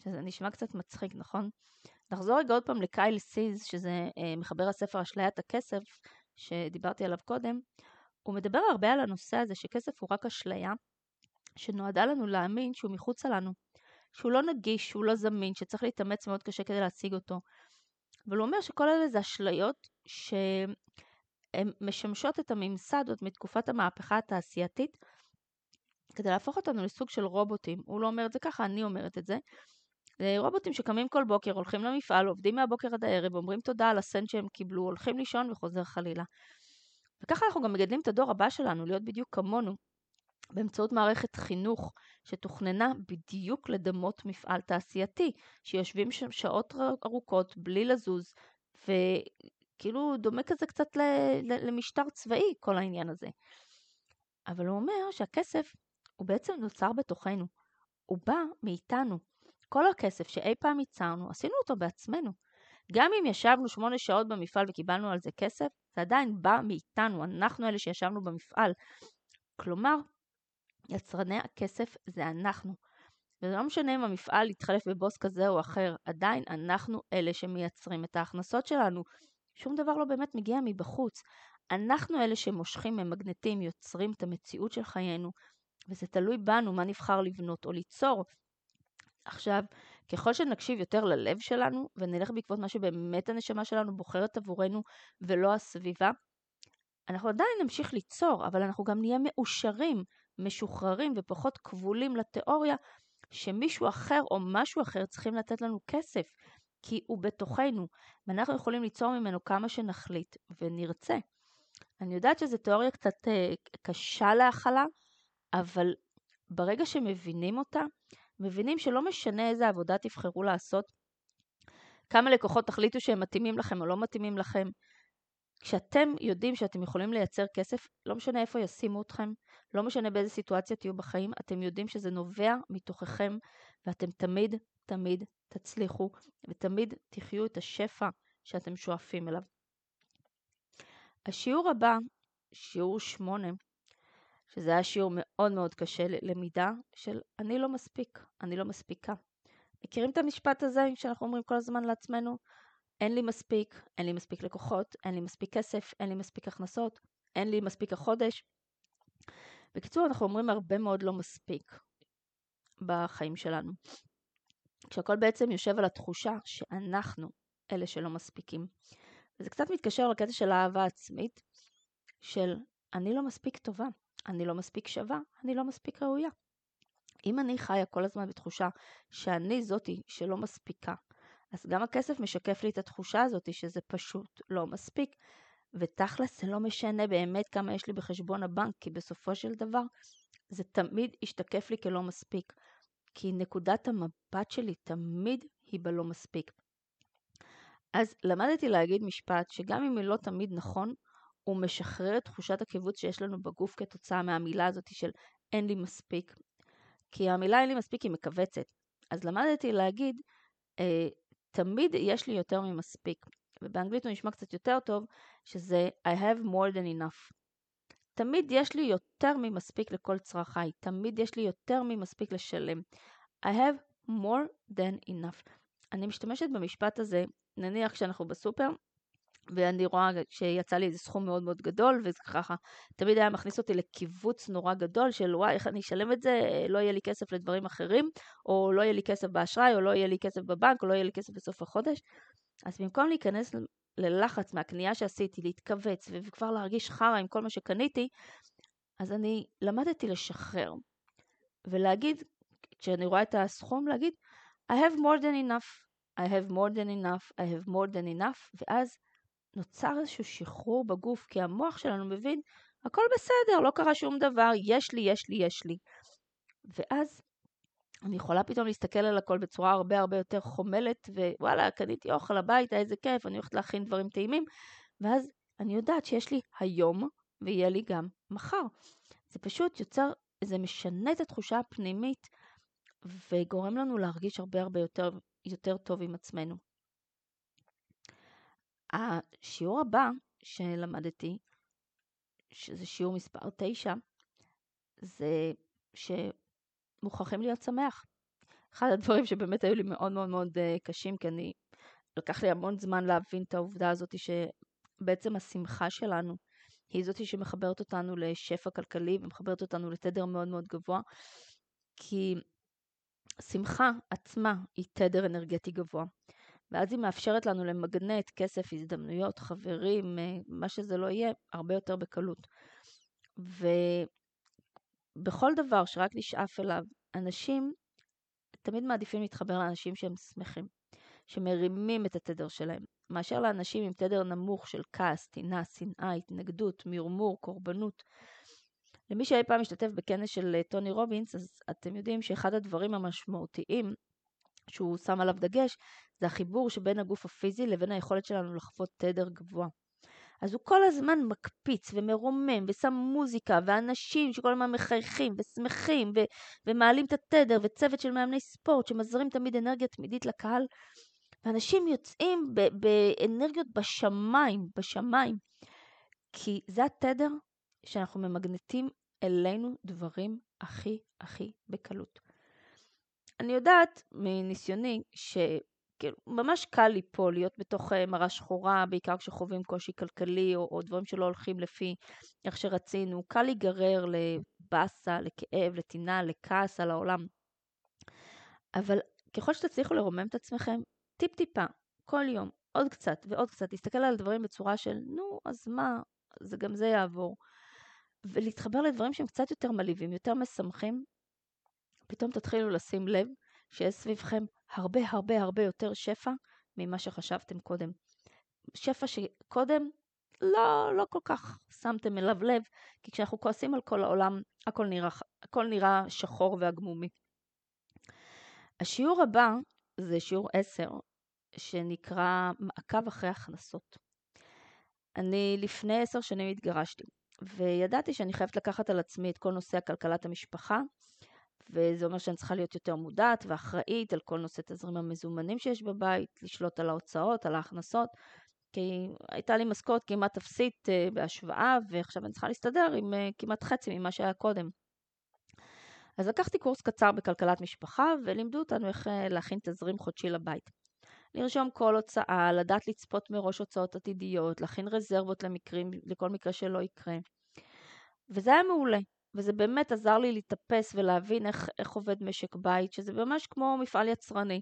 שזה נשמע קצת מצחיק, נכון? נחזור רגע עוד פעם לקייל סיז, שזה אה, מחבר הספר אשליית הכסף, שדיברתי עליו קודם. הוא מדבר הרבה על הנושא הזה שכסף הוא רק אשליה, שנועדה לנו להאמין שהוא מחוצה לנו, שהוא לא נגיש, שהוא לא זמין, שצריך להתאמץ מאוד קשה כדי להשיג אותו. אבל הוא אומר שכל אלה זה אשליות שהן משמשות את הממסד עוד מתקופת המהפכה התעשייתית, כדי להפוך אותנו לסוג של רובוטים. הוא לא אומר את זה ככה, אני אומרת את זה. רובוטים שקמים כל בוקר, הולכים למפעל, עובדים מהבוקר עד הערב, אומרים תודה על הסנט שהם קיבלו, הולכים לישון וחוזר חלילה. וככה אנחנו גם מגדלים את הדור הבא שלנו, להיות בדיוק כמונו, באמצעות מערכת חינוך שתוכננה בדיוק לדמות מפעל תעשייתי, שיושבים שם שעות ארוכות בלי לזוז, וכאילו דומה כזה קצת למשטר צבאי כל העניין הזה. אבל הוא אומר שהכסף הוא בעצם נוצר בתוכנו. הוא בא מאיתנו. כל הכסף שאי פעם ייצרנו, עשינו אותו בעצמנו. גם אם ישבנו שמונה שעות במפעל וקיבלנו על זה כסף, זה עדיין בא מאיתנו, אנחנו אלה שישבנו במפעל. כלומר, יצרני הכסף זה אנחנו. וזה לא משנה אם המפעל יתחלף בבוס כזה או אחר, עדיין אנחנו אלה שמייצרים את ההכנסות שלנו. שום דבר לא באמת מגיע מבחוץ. אנחנו אלה שמושכים, ממגנטים, יוצרים את המציאות של חיינו, וזה תלוי בנו מה נבחר לבנות או ליצור. עכשיו, ככל שנקשיב יותר ללב שלנו ונלך בעקבות מה שבאמת הנשמה שלנו בוחרת עבורנו ולא הסביבה, אנחנו עדיין נמשיך ליצור, אבל אנחנו גם נהיה מאושרים, משוחררים ופחות כבולים לתיאוריה שמישהו אחר או משהו אחר צריכים לתת לנו כסף, כי הוא בתוכנו, ואנחנו יכולים ליצור ממנו כמה שנחליט ונרצה. אני יודעת שזו תיאוריה קצת אה, קשה להכלה, אבל ברגע שמבינים אותה, מבינים שלא משנה איזה עבודה תבחרו לעשות, כמה לקוחות תחליטו שהם מתאימים לכם או לא מתאימים לכם. כשאתם יודעים שאתם יכולים לייצר כסף, לא משנה איפה ישימו אתכם, לא משנה באיזה סיטואציה תהיו בחיים, אתם יודעים שזה נובע מתוככם, ואתם תמיד תמיד תצליחו, ותמיד תחיו את השפע שאתם שואפים אליו. השיעור הבא, שיעור שמונה, שזה היה שיעור מאוד מאוד קשה ללמידה של אני לא מספיק, אני לא מספיקה. מכירים את המשפט הזה שאנחנו אומרים כל הזמן לעצמנו? אין לי מספיק, אין לי מספיק לקוחות, אין לי מספיק כסף, אין לי מספיק הכנסות, אין לי מספיק החודש. בקיצור, אנחנו אומרים הרבה מאוד לא מספיק בחיים שלנו. כשהכל בעצם יושב על התחושה שאנחנו אלה שלא מספיקים. וזה קצת מתקשר לקטע של אהבה עצמית, של אני לא מספיק טובה, אני לא מספיק שווה, אני לא מספיק ראויה. אם אני חיה כל הזמן בתחושה שאני זאתי שלא מספיקה, אז גם הכסף משקף לי את התחושה הזאתי שזה פשוט לא מספיק. ותכלס זה לא משנה באמת כמה יש לי בחשבון הבנק, כי בסופו של דבר זה תמיד ישתקף לי כלא מספיק. כי נקודת המבט שלי תמיד היא בלא מספיק. אז למדתי להגיד משפט שגם אם הוא לא תמיד נכון, הוא משחרר את תחושת הקיבוץ שיש לנו בגוף כתוצאה מהמילה הזאת של אין לי מספיק. כי המילה אין לי מספיק היא מכווצת. אז למדתי להגיד, אה, תמיד יש לי יותר ממספיק. ובאנגלית הוא נשמע קצת יותר טוב, שזה I have more than enough. תמיד יש לי יותר ממספיק לכל צרכיי, תמיד יש לי יותר ממספיק לשלם. I have more than enough. אני משתמשת במשפט הזה, נניח כשאנחנו בסופר, ואני רואה שיצא לי איזה סכום מאוד מאוד גדול, וזה ככה תמיד היה מכניס אותי לקיבוץ נורא גדול של וואי, איך אני אשלם את זה, לא יהיה לי כסף לדברים אחרים, או לא יהיה לי כסף באשראי, או לא יהיה לי כסף בבנק, או לא יהיה לי כסף בסוף החודש. אז במקום להיכנס ללחץ מהקנייה שעשיתי, להתכווץ, וכבר להרגיש חרא עם כל מה שקניתי, אז אני למדתי לשחרר. ולהגיד, כשאני רואה את הסכום, להגיד, I have more than enough. I have more than enough, I have more than enough, ואז נוצר איזשהו שחרור בגוף, כי המוח שלנו מבין, הכל בסדר, לא קרה שום דבר, יש לי, יש לי, יש לי. ואז אני יכולה פתאום להסתכל על הכל בצורה הרבה הרבה יותר חומלת, ווואלה, קניתי אוכל הביתה, איזה כיף, אני הולכת להכין דברים טעימים, ואז אני יודעת שיש לי היום, ויהיה לי גם מחר. זה פשוט יוצר, זה משנה את התחושה הפנימית, וגורם לנו להרגיש הרבה הרבה יותר, יותר טוב עם עצמנו. השיעור הבא שלמדתי, שזה שיעור מספר 9, זה שמוכרחים להיות שמח. אחד הדברים שבאמת היו לי מאוד מאוד מאוד אה, קשים, כי אני, לקח לי המון זמן להבין את העובדה הזאת שבעצם השמחה שלנו היא זאת שמחברת אותנו לשפע כלכלי ומחברת אותנו לתדר מאוד מאוד גבוה, כי שמחה עצמה היא תדר אנרגטי גבוה. ואז היא מאפשרת לנו למגנט כסף, הזדמנויות, חברים, אה, מה שזה לא יהיה, הרבה יותר בקלות. ובכל דבר שרק נשאף אליו, אנשים תמיד מעדיפים להתחבר לאנשים שהם שמחים, שמרימים את התדר שלהם, מאשר לאנשים עם תדר נמוך של כעס, טינה, שנאה, התנגדות, מרמור, קורבנות. למי שאי פעם משתתף בכנס של אה, טוני רובינס, אז אתם יודעים שאחד הדברים המשמעותיים שהוא שם עליו דגש, זה החיבור שבין הגוף הפיזי לבין היכולת שלנו לחוות תדר גבוה. אז הוא כל הזמן מקפיץ ומרומם ושם מוזיקה ואנשים שכל הזמן מחייכים ושמחים ו- ומעלים את התדר וצוות של מאמני ספורט שמזרים תמיד אנרגיה תמידית לקהל ואנשים יוצאים ב- באנרגיות בשמיים, בשמיים כי זה התדר שאנחנו ממגנטים אלינו דברים הכי הכי בקלות. אני יודעת מניסיוני שכאילו ממש קל ליפול, להיות בתוך אה, מראה שחורה, בעיקר כשחווים קושי כלכלי או, או דברים שלא הולכים לפי איך שרצינו, קל להיגרר לבאסה, לכאב, לטינה, לכעס על העולם. אבל ככל שתצליחו לרומם את עצמכם, טיפ-טיפה, כל יום, עוד קצת ועוד קצת, להסתכל על הדברים בצורה של, נו, אז מה, זה גם זה יעבור. ולהתחבר לדברים שהם קצת יותר מלהיבים, יותר משמחים, פתאום תתחילו לשים לב שיש סביבכם הרבה הרבה הרבה יותר שפע ממה שחשבתם קודם. שפע שקודם לא, לא כל כך שמתם אליו לב, כי כשאנחנו כועסים על כל העולם, הכל נראה, הכל נראה שחור ועגמומי. השיעור הבא זה שיעור 10, שנקרא מעקב אחרי הכנסות. אני לפני עשר שנים התגרשתי, וידעתי שאני חייבת לקחת על עצמי את כל נושא הכלכלת המשפחה, וזה אומר שאני צריכה להיות יותר מודעת ואחראית על כל נושא תזרים המזומנים שיש בבית, לשלוט על ההוצאות, על ההכנסות, כי הייתה לי משכורת כמעט אפסית uh, בהשוואה, ועכשיו אני צריכה להסתדר עם uh, כמעט חצי ממה שהיה קודם. אז לקחתי קורס קצר בכלכלת משפחה, ולימדו אותנו איך uh, להכין תזרים חודשי לבית. לרשום כל הוצאה, לדעת לצפות מראש הוצאות עתידיות, להכין רזרבות למקרים, לכל מקרה שלא יקרה. וזה היה מעולה. וזה באמת עזר לי להתאפס ולהבין איך, איך עובד משק בית, שזה ממש כמו מפעל יצרני,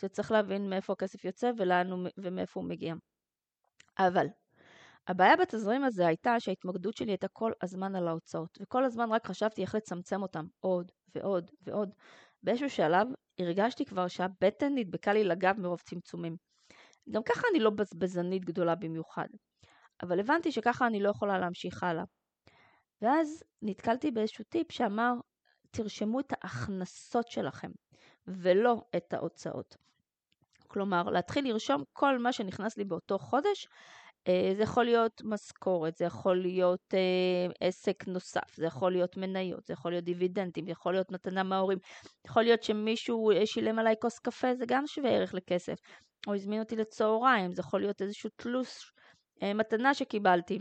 שצריך להבין מאיפה הכסף יוצא ולאן הוא, ומאיפה הוא מגיע. אבל הבעיה בתזרים הזה הייתה שההתמקדות שלי הייתה כל הזמן על ההוצאות, וכל הזמן רק חשבתי איך לצמצם אותם עוד ועוד ועוד. באיזשהו שלב הרגשתי כבר שהבטן נדבקה לי לגב מרוב צמצומים. גם ככה אני לא בזבזנית גדולה במיוחד. אבל הבנתי שככה אני לא יכולה להמשיך הלאה. ואז נתקלתי באיזשהו טיפ שאמר, תרשמו את ההכנסות שלכם, ולא את ההוצאות. כלומר, להתחיל לרשום כל מה שנכנס לי באותו חודש. אה, זה יכול להיות משכורת, זה יכול להיות אה, עסק נוסף, זה יכול להיות מניות, זה יכול להיות דיבידנדים, זה יכול להיות מתנה מההורים, יכול להיות שמישהו אה, שילם עליי כוס קפה, זה גם שווה ערך לכסף, או הזמין אותי לצהריים, זה יכול להיות איזשהו תלוש אה, מתנה שקיבלתי,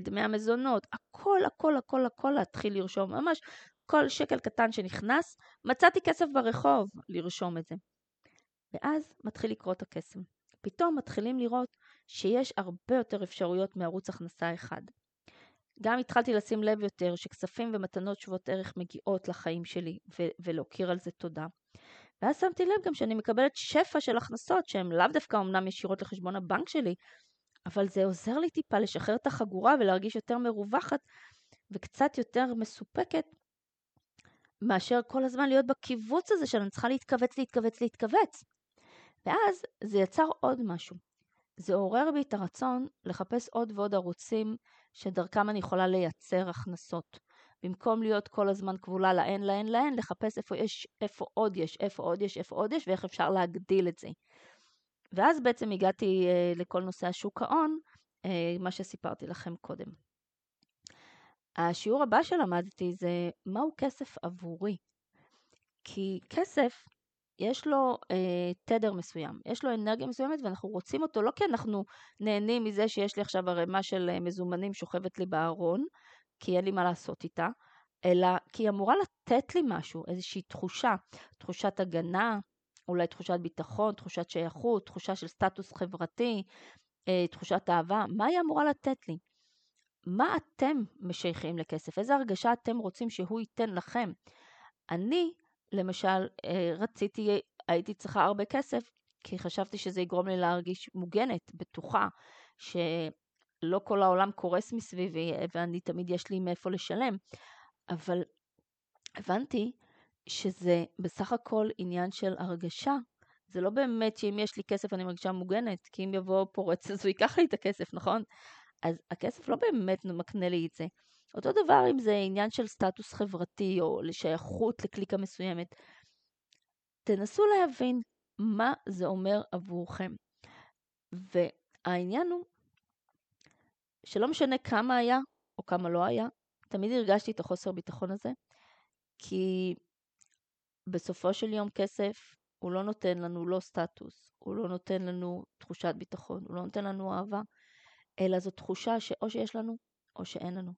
דמי המזונות, הכל, הכל, הכל, הכל להתחיל לרשום, ממש כל שקל קטן שנכנס, מצאתי כסף ברחוב לרשום את זה. ואז מתחיל לקרות הקסם. פתאום מתחילים לראות שיש הרבה יותר אפשרויות מערוץ הכנסה אחד. גם התחלתי לשים לב יותר שכספים ומתנות שוות ערך מגיעות לחיים שלי ו- ולהכיר על זה תודה. ואז שמתי לב גם שאני מקבלת שפע של הכנסות שהן לאו דווקא אמנם ישירות לחשבון הבנק שלי, אבל זה עוזר לי טיפה לשחרר את החגורה ולהרגיש יותר מרווחת וקצת יותר מסופקת מאשר כל הזמן להיות בקיבוץ הזה שאני צריכה להתכווץ, להתכווץ, להתכווץ. ואז זה יצר עוד משהו. זה עורר בי את הרצון לחפש עוד ועוד ערוצים שדרכם אני יכולה לייצר הכנסות. במקום להיות כל הזמן כבולה לאין, לאין, לאין, לחפש איפה יש, איפה עוד יש, איפה עוד יש, איפה עוד יש, ואיך אפשר להגדיל את זה. ואז בעצם הגעתי אה, לכל נושא השוק ההון, אה, מה שסיפרתי לכם קודם. השיעור הבא שלמדתי זה מהו כסף עבורי. כי כסף יש לו אה, תדר מסוים, יש לו אנרגיה מסוימת ואנחנו רוצים אותו לא כי אנחנו נהנים מזה שיש לי עכשיו ערימה של אה, מזומנים שוכבת לי בארון, כי אין לי מה לעשות איתה, אלא כי היא אמורה לתת לי משהו, איזושהי תחושה, תחושת הגנה, אולי תחושת ביטחון, תחושת שייכות, תחושה של סטטוס חברתי, אה, תחושת אהבה, מה היא אמורה לתת לי? מה אתם משייכים לכסף? איזה הרגשה אתם רוצים שהוא ייתן לכם? אני למשל, אה, רציתי, הייתי צריכה הרבה כסף, כי חשבתי שזה יגרום לי להרגיש מוגנת, בטוחה, שלא כל העולם קורס מסביבי ואני תמיד יש לי מאיפה לשלם. אבל הבנתי שזה בסך הכל עניין של הרגשה. זה לא באמת שאם יש לי כסף אני מרגישה מוגנת, כי אם יבוא פורץ אז הוא ייקח לי את הכסף, נכון? אז הכסף לא באמת מקנה לי את זה. אותו דבר אם זה עניין של סטטוס חברתי או לשייכות לקליקה מסוימת. תנסו להבין מה זה אומר עבורכם. והעניין הוא שלא משנה כמה היה או כמה לא היה, תמיד הרגשתי את החוסר ביטחון הזה, כי בסופו של יום כסף הוא לא נותן לנו לא סטטוס, הוא לא נותן לנו תחושת ביטחון, הוא לא נותן לנו אהבה, אלא זו תחושה שאו שיש לנו או שאין לנו.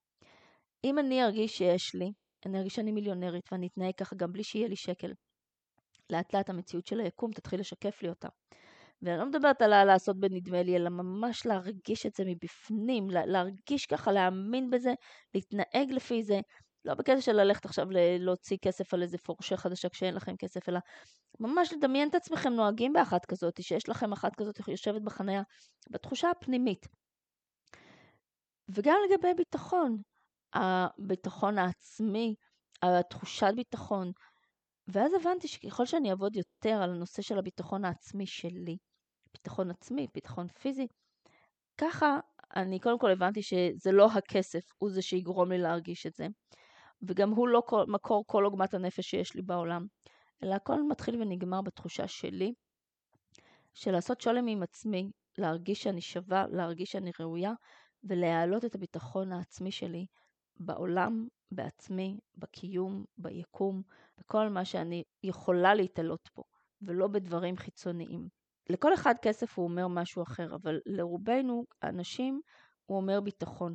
אם אני ארגיש שיש לי, אני ארגיש שאני מיליונרית ואני אתנהג ככה גם בלי שיהיה לי שקל. לאט לאט המציאות של היקום תתחיל לשקף לי אותה. ואני לא מדברת על לעשות בנדמה לי, אלא ממש להרגיש את זה מבפנים, להרגיש ככה, להאמין בזה, להתנהג לפי זה. לא בקטע של ללכת עכשיו להוציא כסף על איזה פורשה חדשה כשאין לכם כסף, אלא ממש לדמיין את עצמכם נוהגים באחת כזאת, שיש לכם אחת כזאת יושבת בחניה, בתחושה הפנימית. וגם לגבי ביטחון, הביטחון העצמי, התחושת ביטחון. ואז הבנתי שככל שאני אעבוד יותר על הנושא של הביטחון העצמי שלי, ביטחון עצמי, ביטחון פיזי, ככה אני קודם כל הבנתי שזה לא הכסף, הוא זה שיגרום לי להרגיש את זה, וגם הוא לא כל, מקור כל עוגמת הנפש שיש לי בעולם, אלא הכל מתחיל ונגמר בתחושה שלי, של לעשות שולם עם עצמי, להרגיש שאני שווה, להרגיש שאני ראויה, ולהעלות את הביטחון העצמי שלי בעולם, בעצמי, בקיום, ביקום, בכל מה שאני יכולה להתעלות פה, ולא בדברים חיצוניים. לכל אחד כסף הוא אומר משהו אחר, אבל לרובנו, אנשים, הוא אומר ביטחון.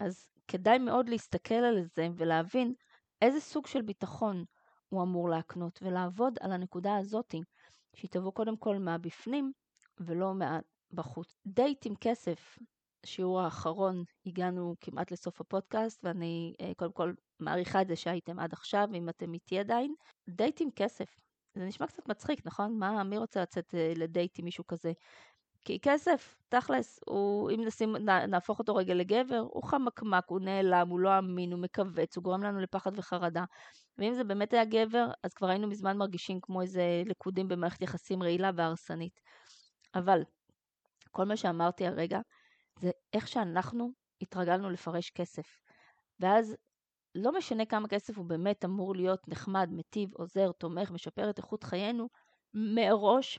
אז כדאי מאוד להסתכל על זה ולהבין איזה סוג של ביטחון הוא אמור להקנות, ולעבוד על הנקודה הזאתי, שהיא תבוא קודם כל מהבפנים ולא מבחוץ. דייט עם כסף השיעור האחרון הגענו כמעט לסוף הפודקאסט, ואני אה, קודם כל מעריכה את זה שהייתם עד עכשיו, אם אתם איתי עדיין. דייט עם כסף. זה נשמע קצת מצחיק, נכון? מה, מי רוצה לצאת אה, לדייט עם מישהו כזה? כי כסף, תכלס, הוא, אם נשים, נהפוך אותו רגע לגבר, הוא חמקמק, הוא נעלם, הוא לא אמין, הוא מכווץ, הוא גורם לנו לפחד וחרדה. ואם זה באמת היה גבר, אז כבר היינו מזמן מרגישים כמו איזה לכודים במערכת יחסים רעילה והרסנית. אבל, כל מה שאמרתי הרגע, זה איך שאנחנו התרגלנו לפרש כסף. ואז לא משנה כמה כסף הוא באמת אמור להיות נחמד, מטיב, עוזר, תומך, משפר את איכות חיינו, מראש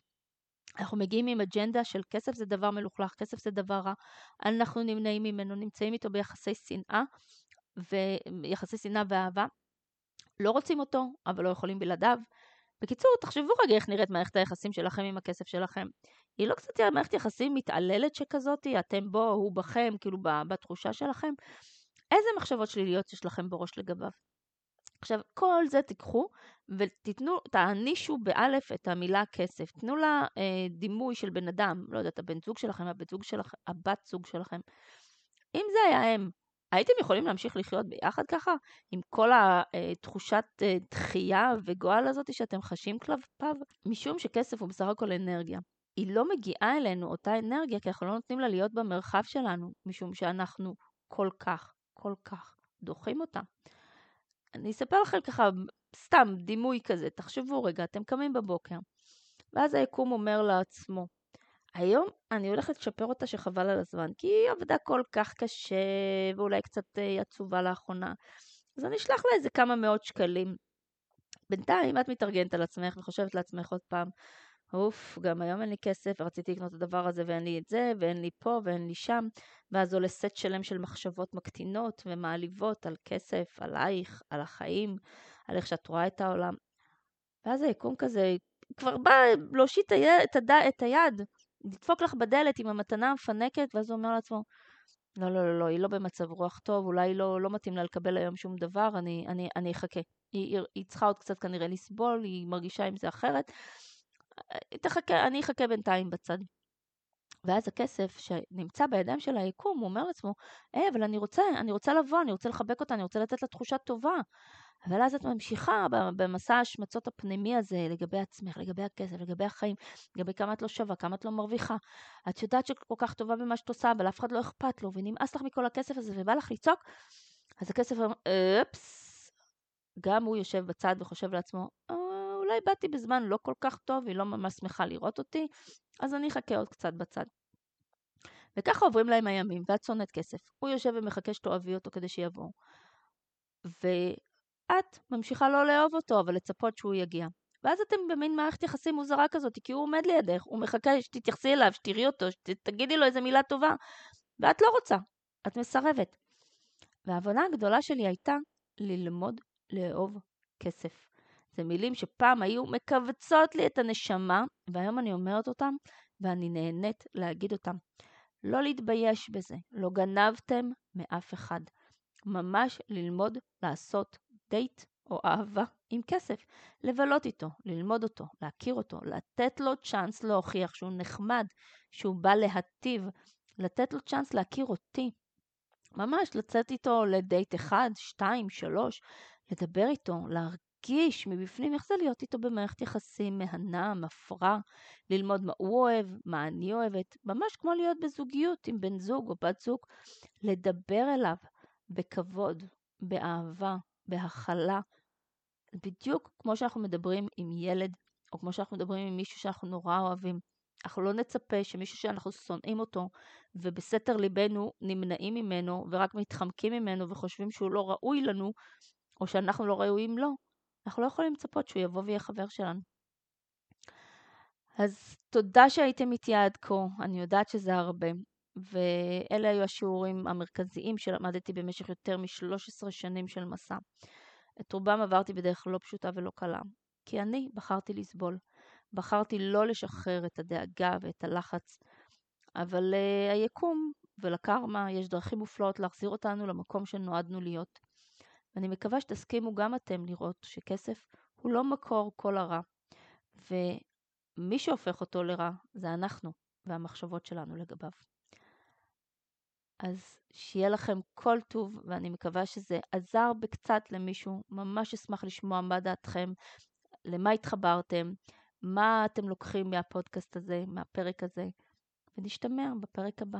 אנחנו מגיעים עם אג'נדה של כסף זה דבר מלוכלך, כסף זה דבר רע, אנחנו נמנעים ממנו, נמצאים איתו ביחסי שנאה, ויחסי שנאה ואהבה, לא רוצים אותו, אבל לא יכולים בלעדיו. בקיצור, תחשבו רגע איך נראית מערכת היחסים שלכם עם הכסף שלכם. היא לא קצת מערכת יחסים מתעללת שכזאת, אתם בו, הוא בכם, כאילו בתחושה שלכם. איזה מחשבות שליליות יש לכם בראש לגביו? עכשיו, כל זה תיקחו ותיתנו, תענישו באלף את המילה כסף. תנו לה אה, דימוי של בן אדם, לא יודעת, הבן זוג שלכם, הבת זוג שלכם, הבת זוג שלכם. אם זה היה הם, הייתם יכולים להמשיך לחיות ביחד ככה? עם כל התחושת אה, דחייה וגועל הזאת שאתם חשים כלפיו? משום שכסף הוא בסך הכל אנרגיה. היא לא מגיעה אלינו, אותה אנרגיה, כי אנחנו לא נותנים לה להיות במרחב שלנו, משום שאנחנו כל כך, כל כך דוחים אותה. אני אספר לכם ככה, סתם דימוי כזה, תחשבו רגע, אתם קמים בבוקר, ואז היקום אומר לעצמו, היום אני הולכת לשפר אותה שחבל על הזמן, כי היא עבדה כל כך קשה, ואולי קצת אה, עצובה לאחרונה, אז אני אשלח לה איזה כמה מאות שקלים. בינתיים את מתארגנת על עצמך וחושבת לעצמך עוד פעם, אוף, גם היום אין לי כסף, ורציתי לקנות את הדבר הזה ואין לי את זה, ואין לי פה ואין לי שם, ואז עולה סט שלם של מחשבות מקטינות ומעליבות על כסף, עלייך, על החיים, על איך שאת רואה את העולם. ואז היקום כזה כבר בא להושיט את, היד, את היד, לדפוק לך בדלת עם המתנה המפנקת, ואז הוא אומר לעצמו, לא, לא, לא, לא, היא לא במצב רוח טוב, אולי לא, לא מתאים לה לקבל היום שום דבר, אני, אני, אני אחכה. היא, היא, היא צריכה עוד קצת כנראה לסבול, היא מרגישה עם זה אחרת. תחכה, אני אחכה בינתיים בצד. ואז הכסף שנמצא בידיים של היקום, הוא אומר לעצמו, היי, אבל אני רוצה, אני רוצה לבוא, אני רוצה לחבק אותה, אני רוצה לתת לה תחושה טובה. אבל אז את ממשיכה במסע ההשמצות הפנימי הזה לגבי עצמך, לגבי הכסף, לגבי החיים, לגבי כמה את לא שווה, כמה את לא מרוויחה. את יודעת שאת כל כך טובה במה שאת עושה, אבל אף אחד לא אכפת לו, ונמאס לך מכל הכסף הזה, ובא לך לצעוק, אז הכסף אומר, אופס, גם הוא יושב בצד וחושב לעצמו, אה, אולי באתי בזמן לא כל כך טוב, היא לא ממש שמחה לראות אותי, אז אני אחכה עוד קצת בצד. וככה עוברים להם הימים, ואת שונאת כסף. הוא יושב ומחכה שתאהבי אותו כדי שיבוא. ואת ממשיכה לא לאהוב אותו, אבל לצפות שהוא יגיע. ואז אתם במין מערכת יחסים מוזרה כזאת, כי הוא עומד לידך, הוא מחכה שתתייחסי אליו, שתראי אותו, שתגידי לו איזה מילה טובה, ואת לא רוצה, את מסרבת. וההבנה הגדולה שלי הייתה ללמוד לאהוב כסף. זה מילים שפעם היו מכווצות לי את הנשמה, והיום אני אומרת אותם, ואני נהנית להגיד אותם. לא להתבייש בזה, לא גנבתם מאף אחד. ממש ללמוד לעשות דייט או אהבה עם כסף. לבלות איתו, ללמוד אותו, להכיר אותו, לתת לו צ'אנס להוכיח שהוא נחמד, שהוא בא להטיב, לתת לו צ'אנס להכיר אותי. ממש לצאת איתו לדייט אחד, שתיים, שלוש, לדבר איתו, להרגיש מבפנים איך זה להיות איתו במערכת יחסים מהנה, מפרה, ללמוד מה הוא אוהב, מה אני אוהבת, ממש כמו להיות בזוגיות עם בן זוג או בת זוג, לדבר אליו בכבוד, באהבה, בהכלה, בדיוק כמו שאנחנו מדברים עם ילד, או כמו שאנחנו מדברים עם מישהו שאנחנו נורא אוהבים. אנחנו לא נצפה שמישהו שאנחנו שונאים אותו, ובסתר ליבנו נמנעים ממנו, ורק מתחמקים ממנו וחושבים שהוא לא ראוי לנו, או שאנחנו לא ראויים לו, אנחנו לא יכולים לצפות שהוא יבוא ויהיה חבר שלנו. אז תודה שהייתם איתי עד כה, אני יודעת שזה הרבה, ואלה היו השיעורים המרכזיים שלמדתי במשך יותר מ-13 שנים של מסע. את רובם עברתי בדרך לא פשוטה ולא קלה, כי אני בחרתי לסבול. בחרתי לא לשחרר את הדאגה ואת הלחץ, אבל uh, היקום ולקרמה יש דרכים מופלאות להחזיר אותנו למקום שנועדנו להיות. ואני מקווה שתסכימו גם אתם לראות שכסף הוא לא מקור כל הרע, ומי שהופך אותו לרע זה אנחנו והמחשבות שלנו לגביו. אז שיהיה לכם כל טוב, ואני מקווה שזה עזר בקצת למישהו. ממש אשמח לשמוע מה דעתכם, למה התחברתם, מה אתם לוקחים מהפודקאסט הזה, מהפרק הזה, ונשתמע בפרק הבא.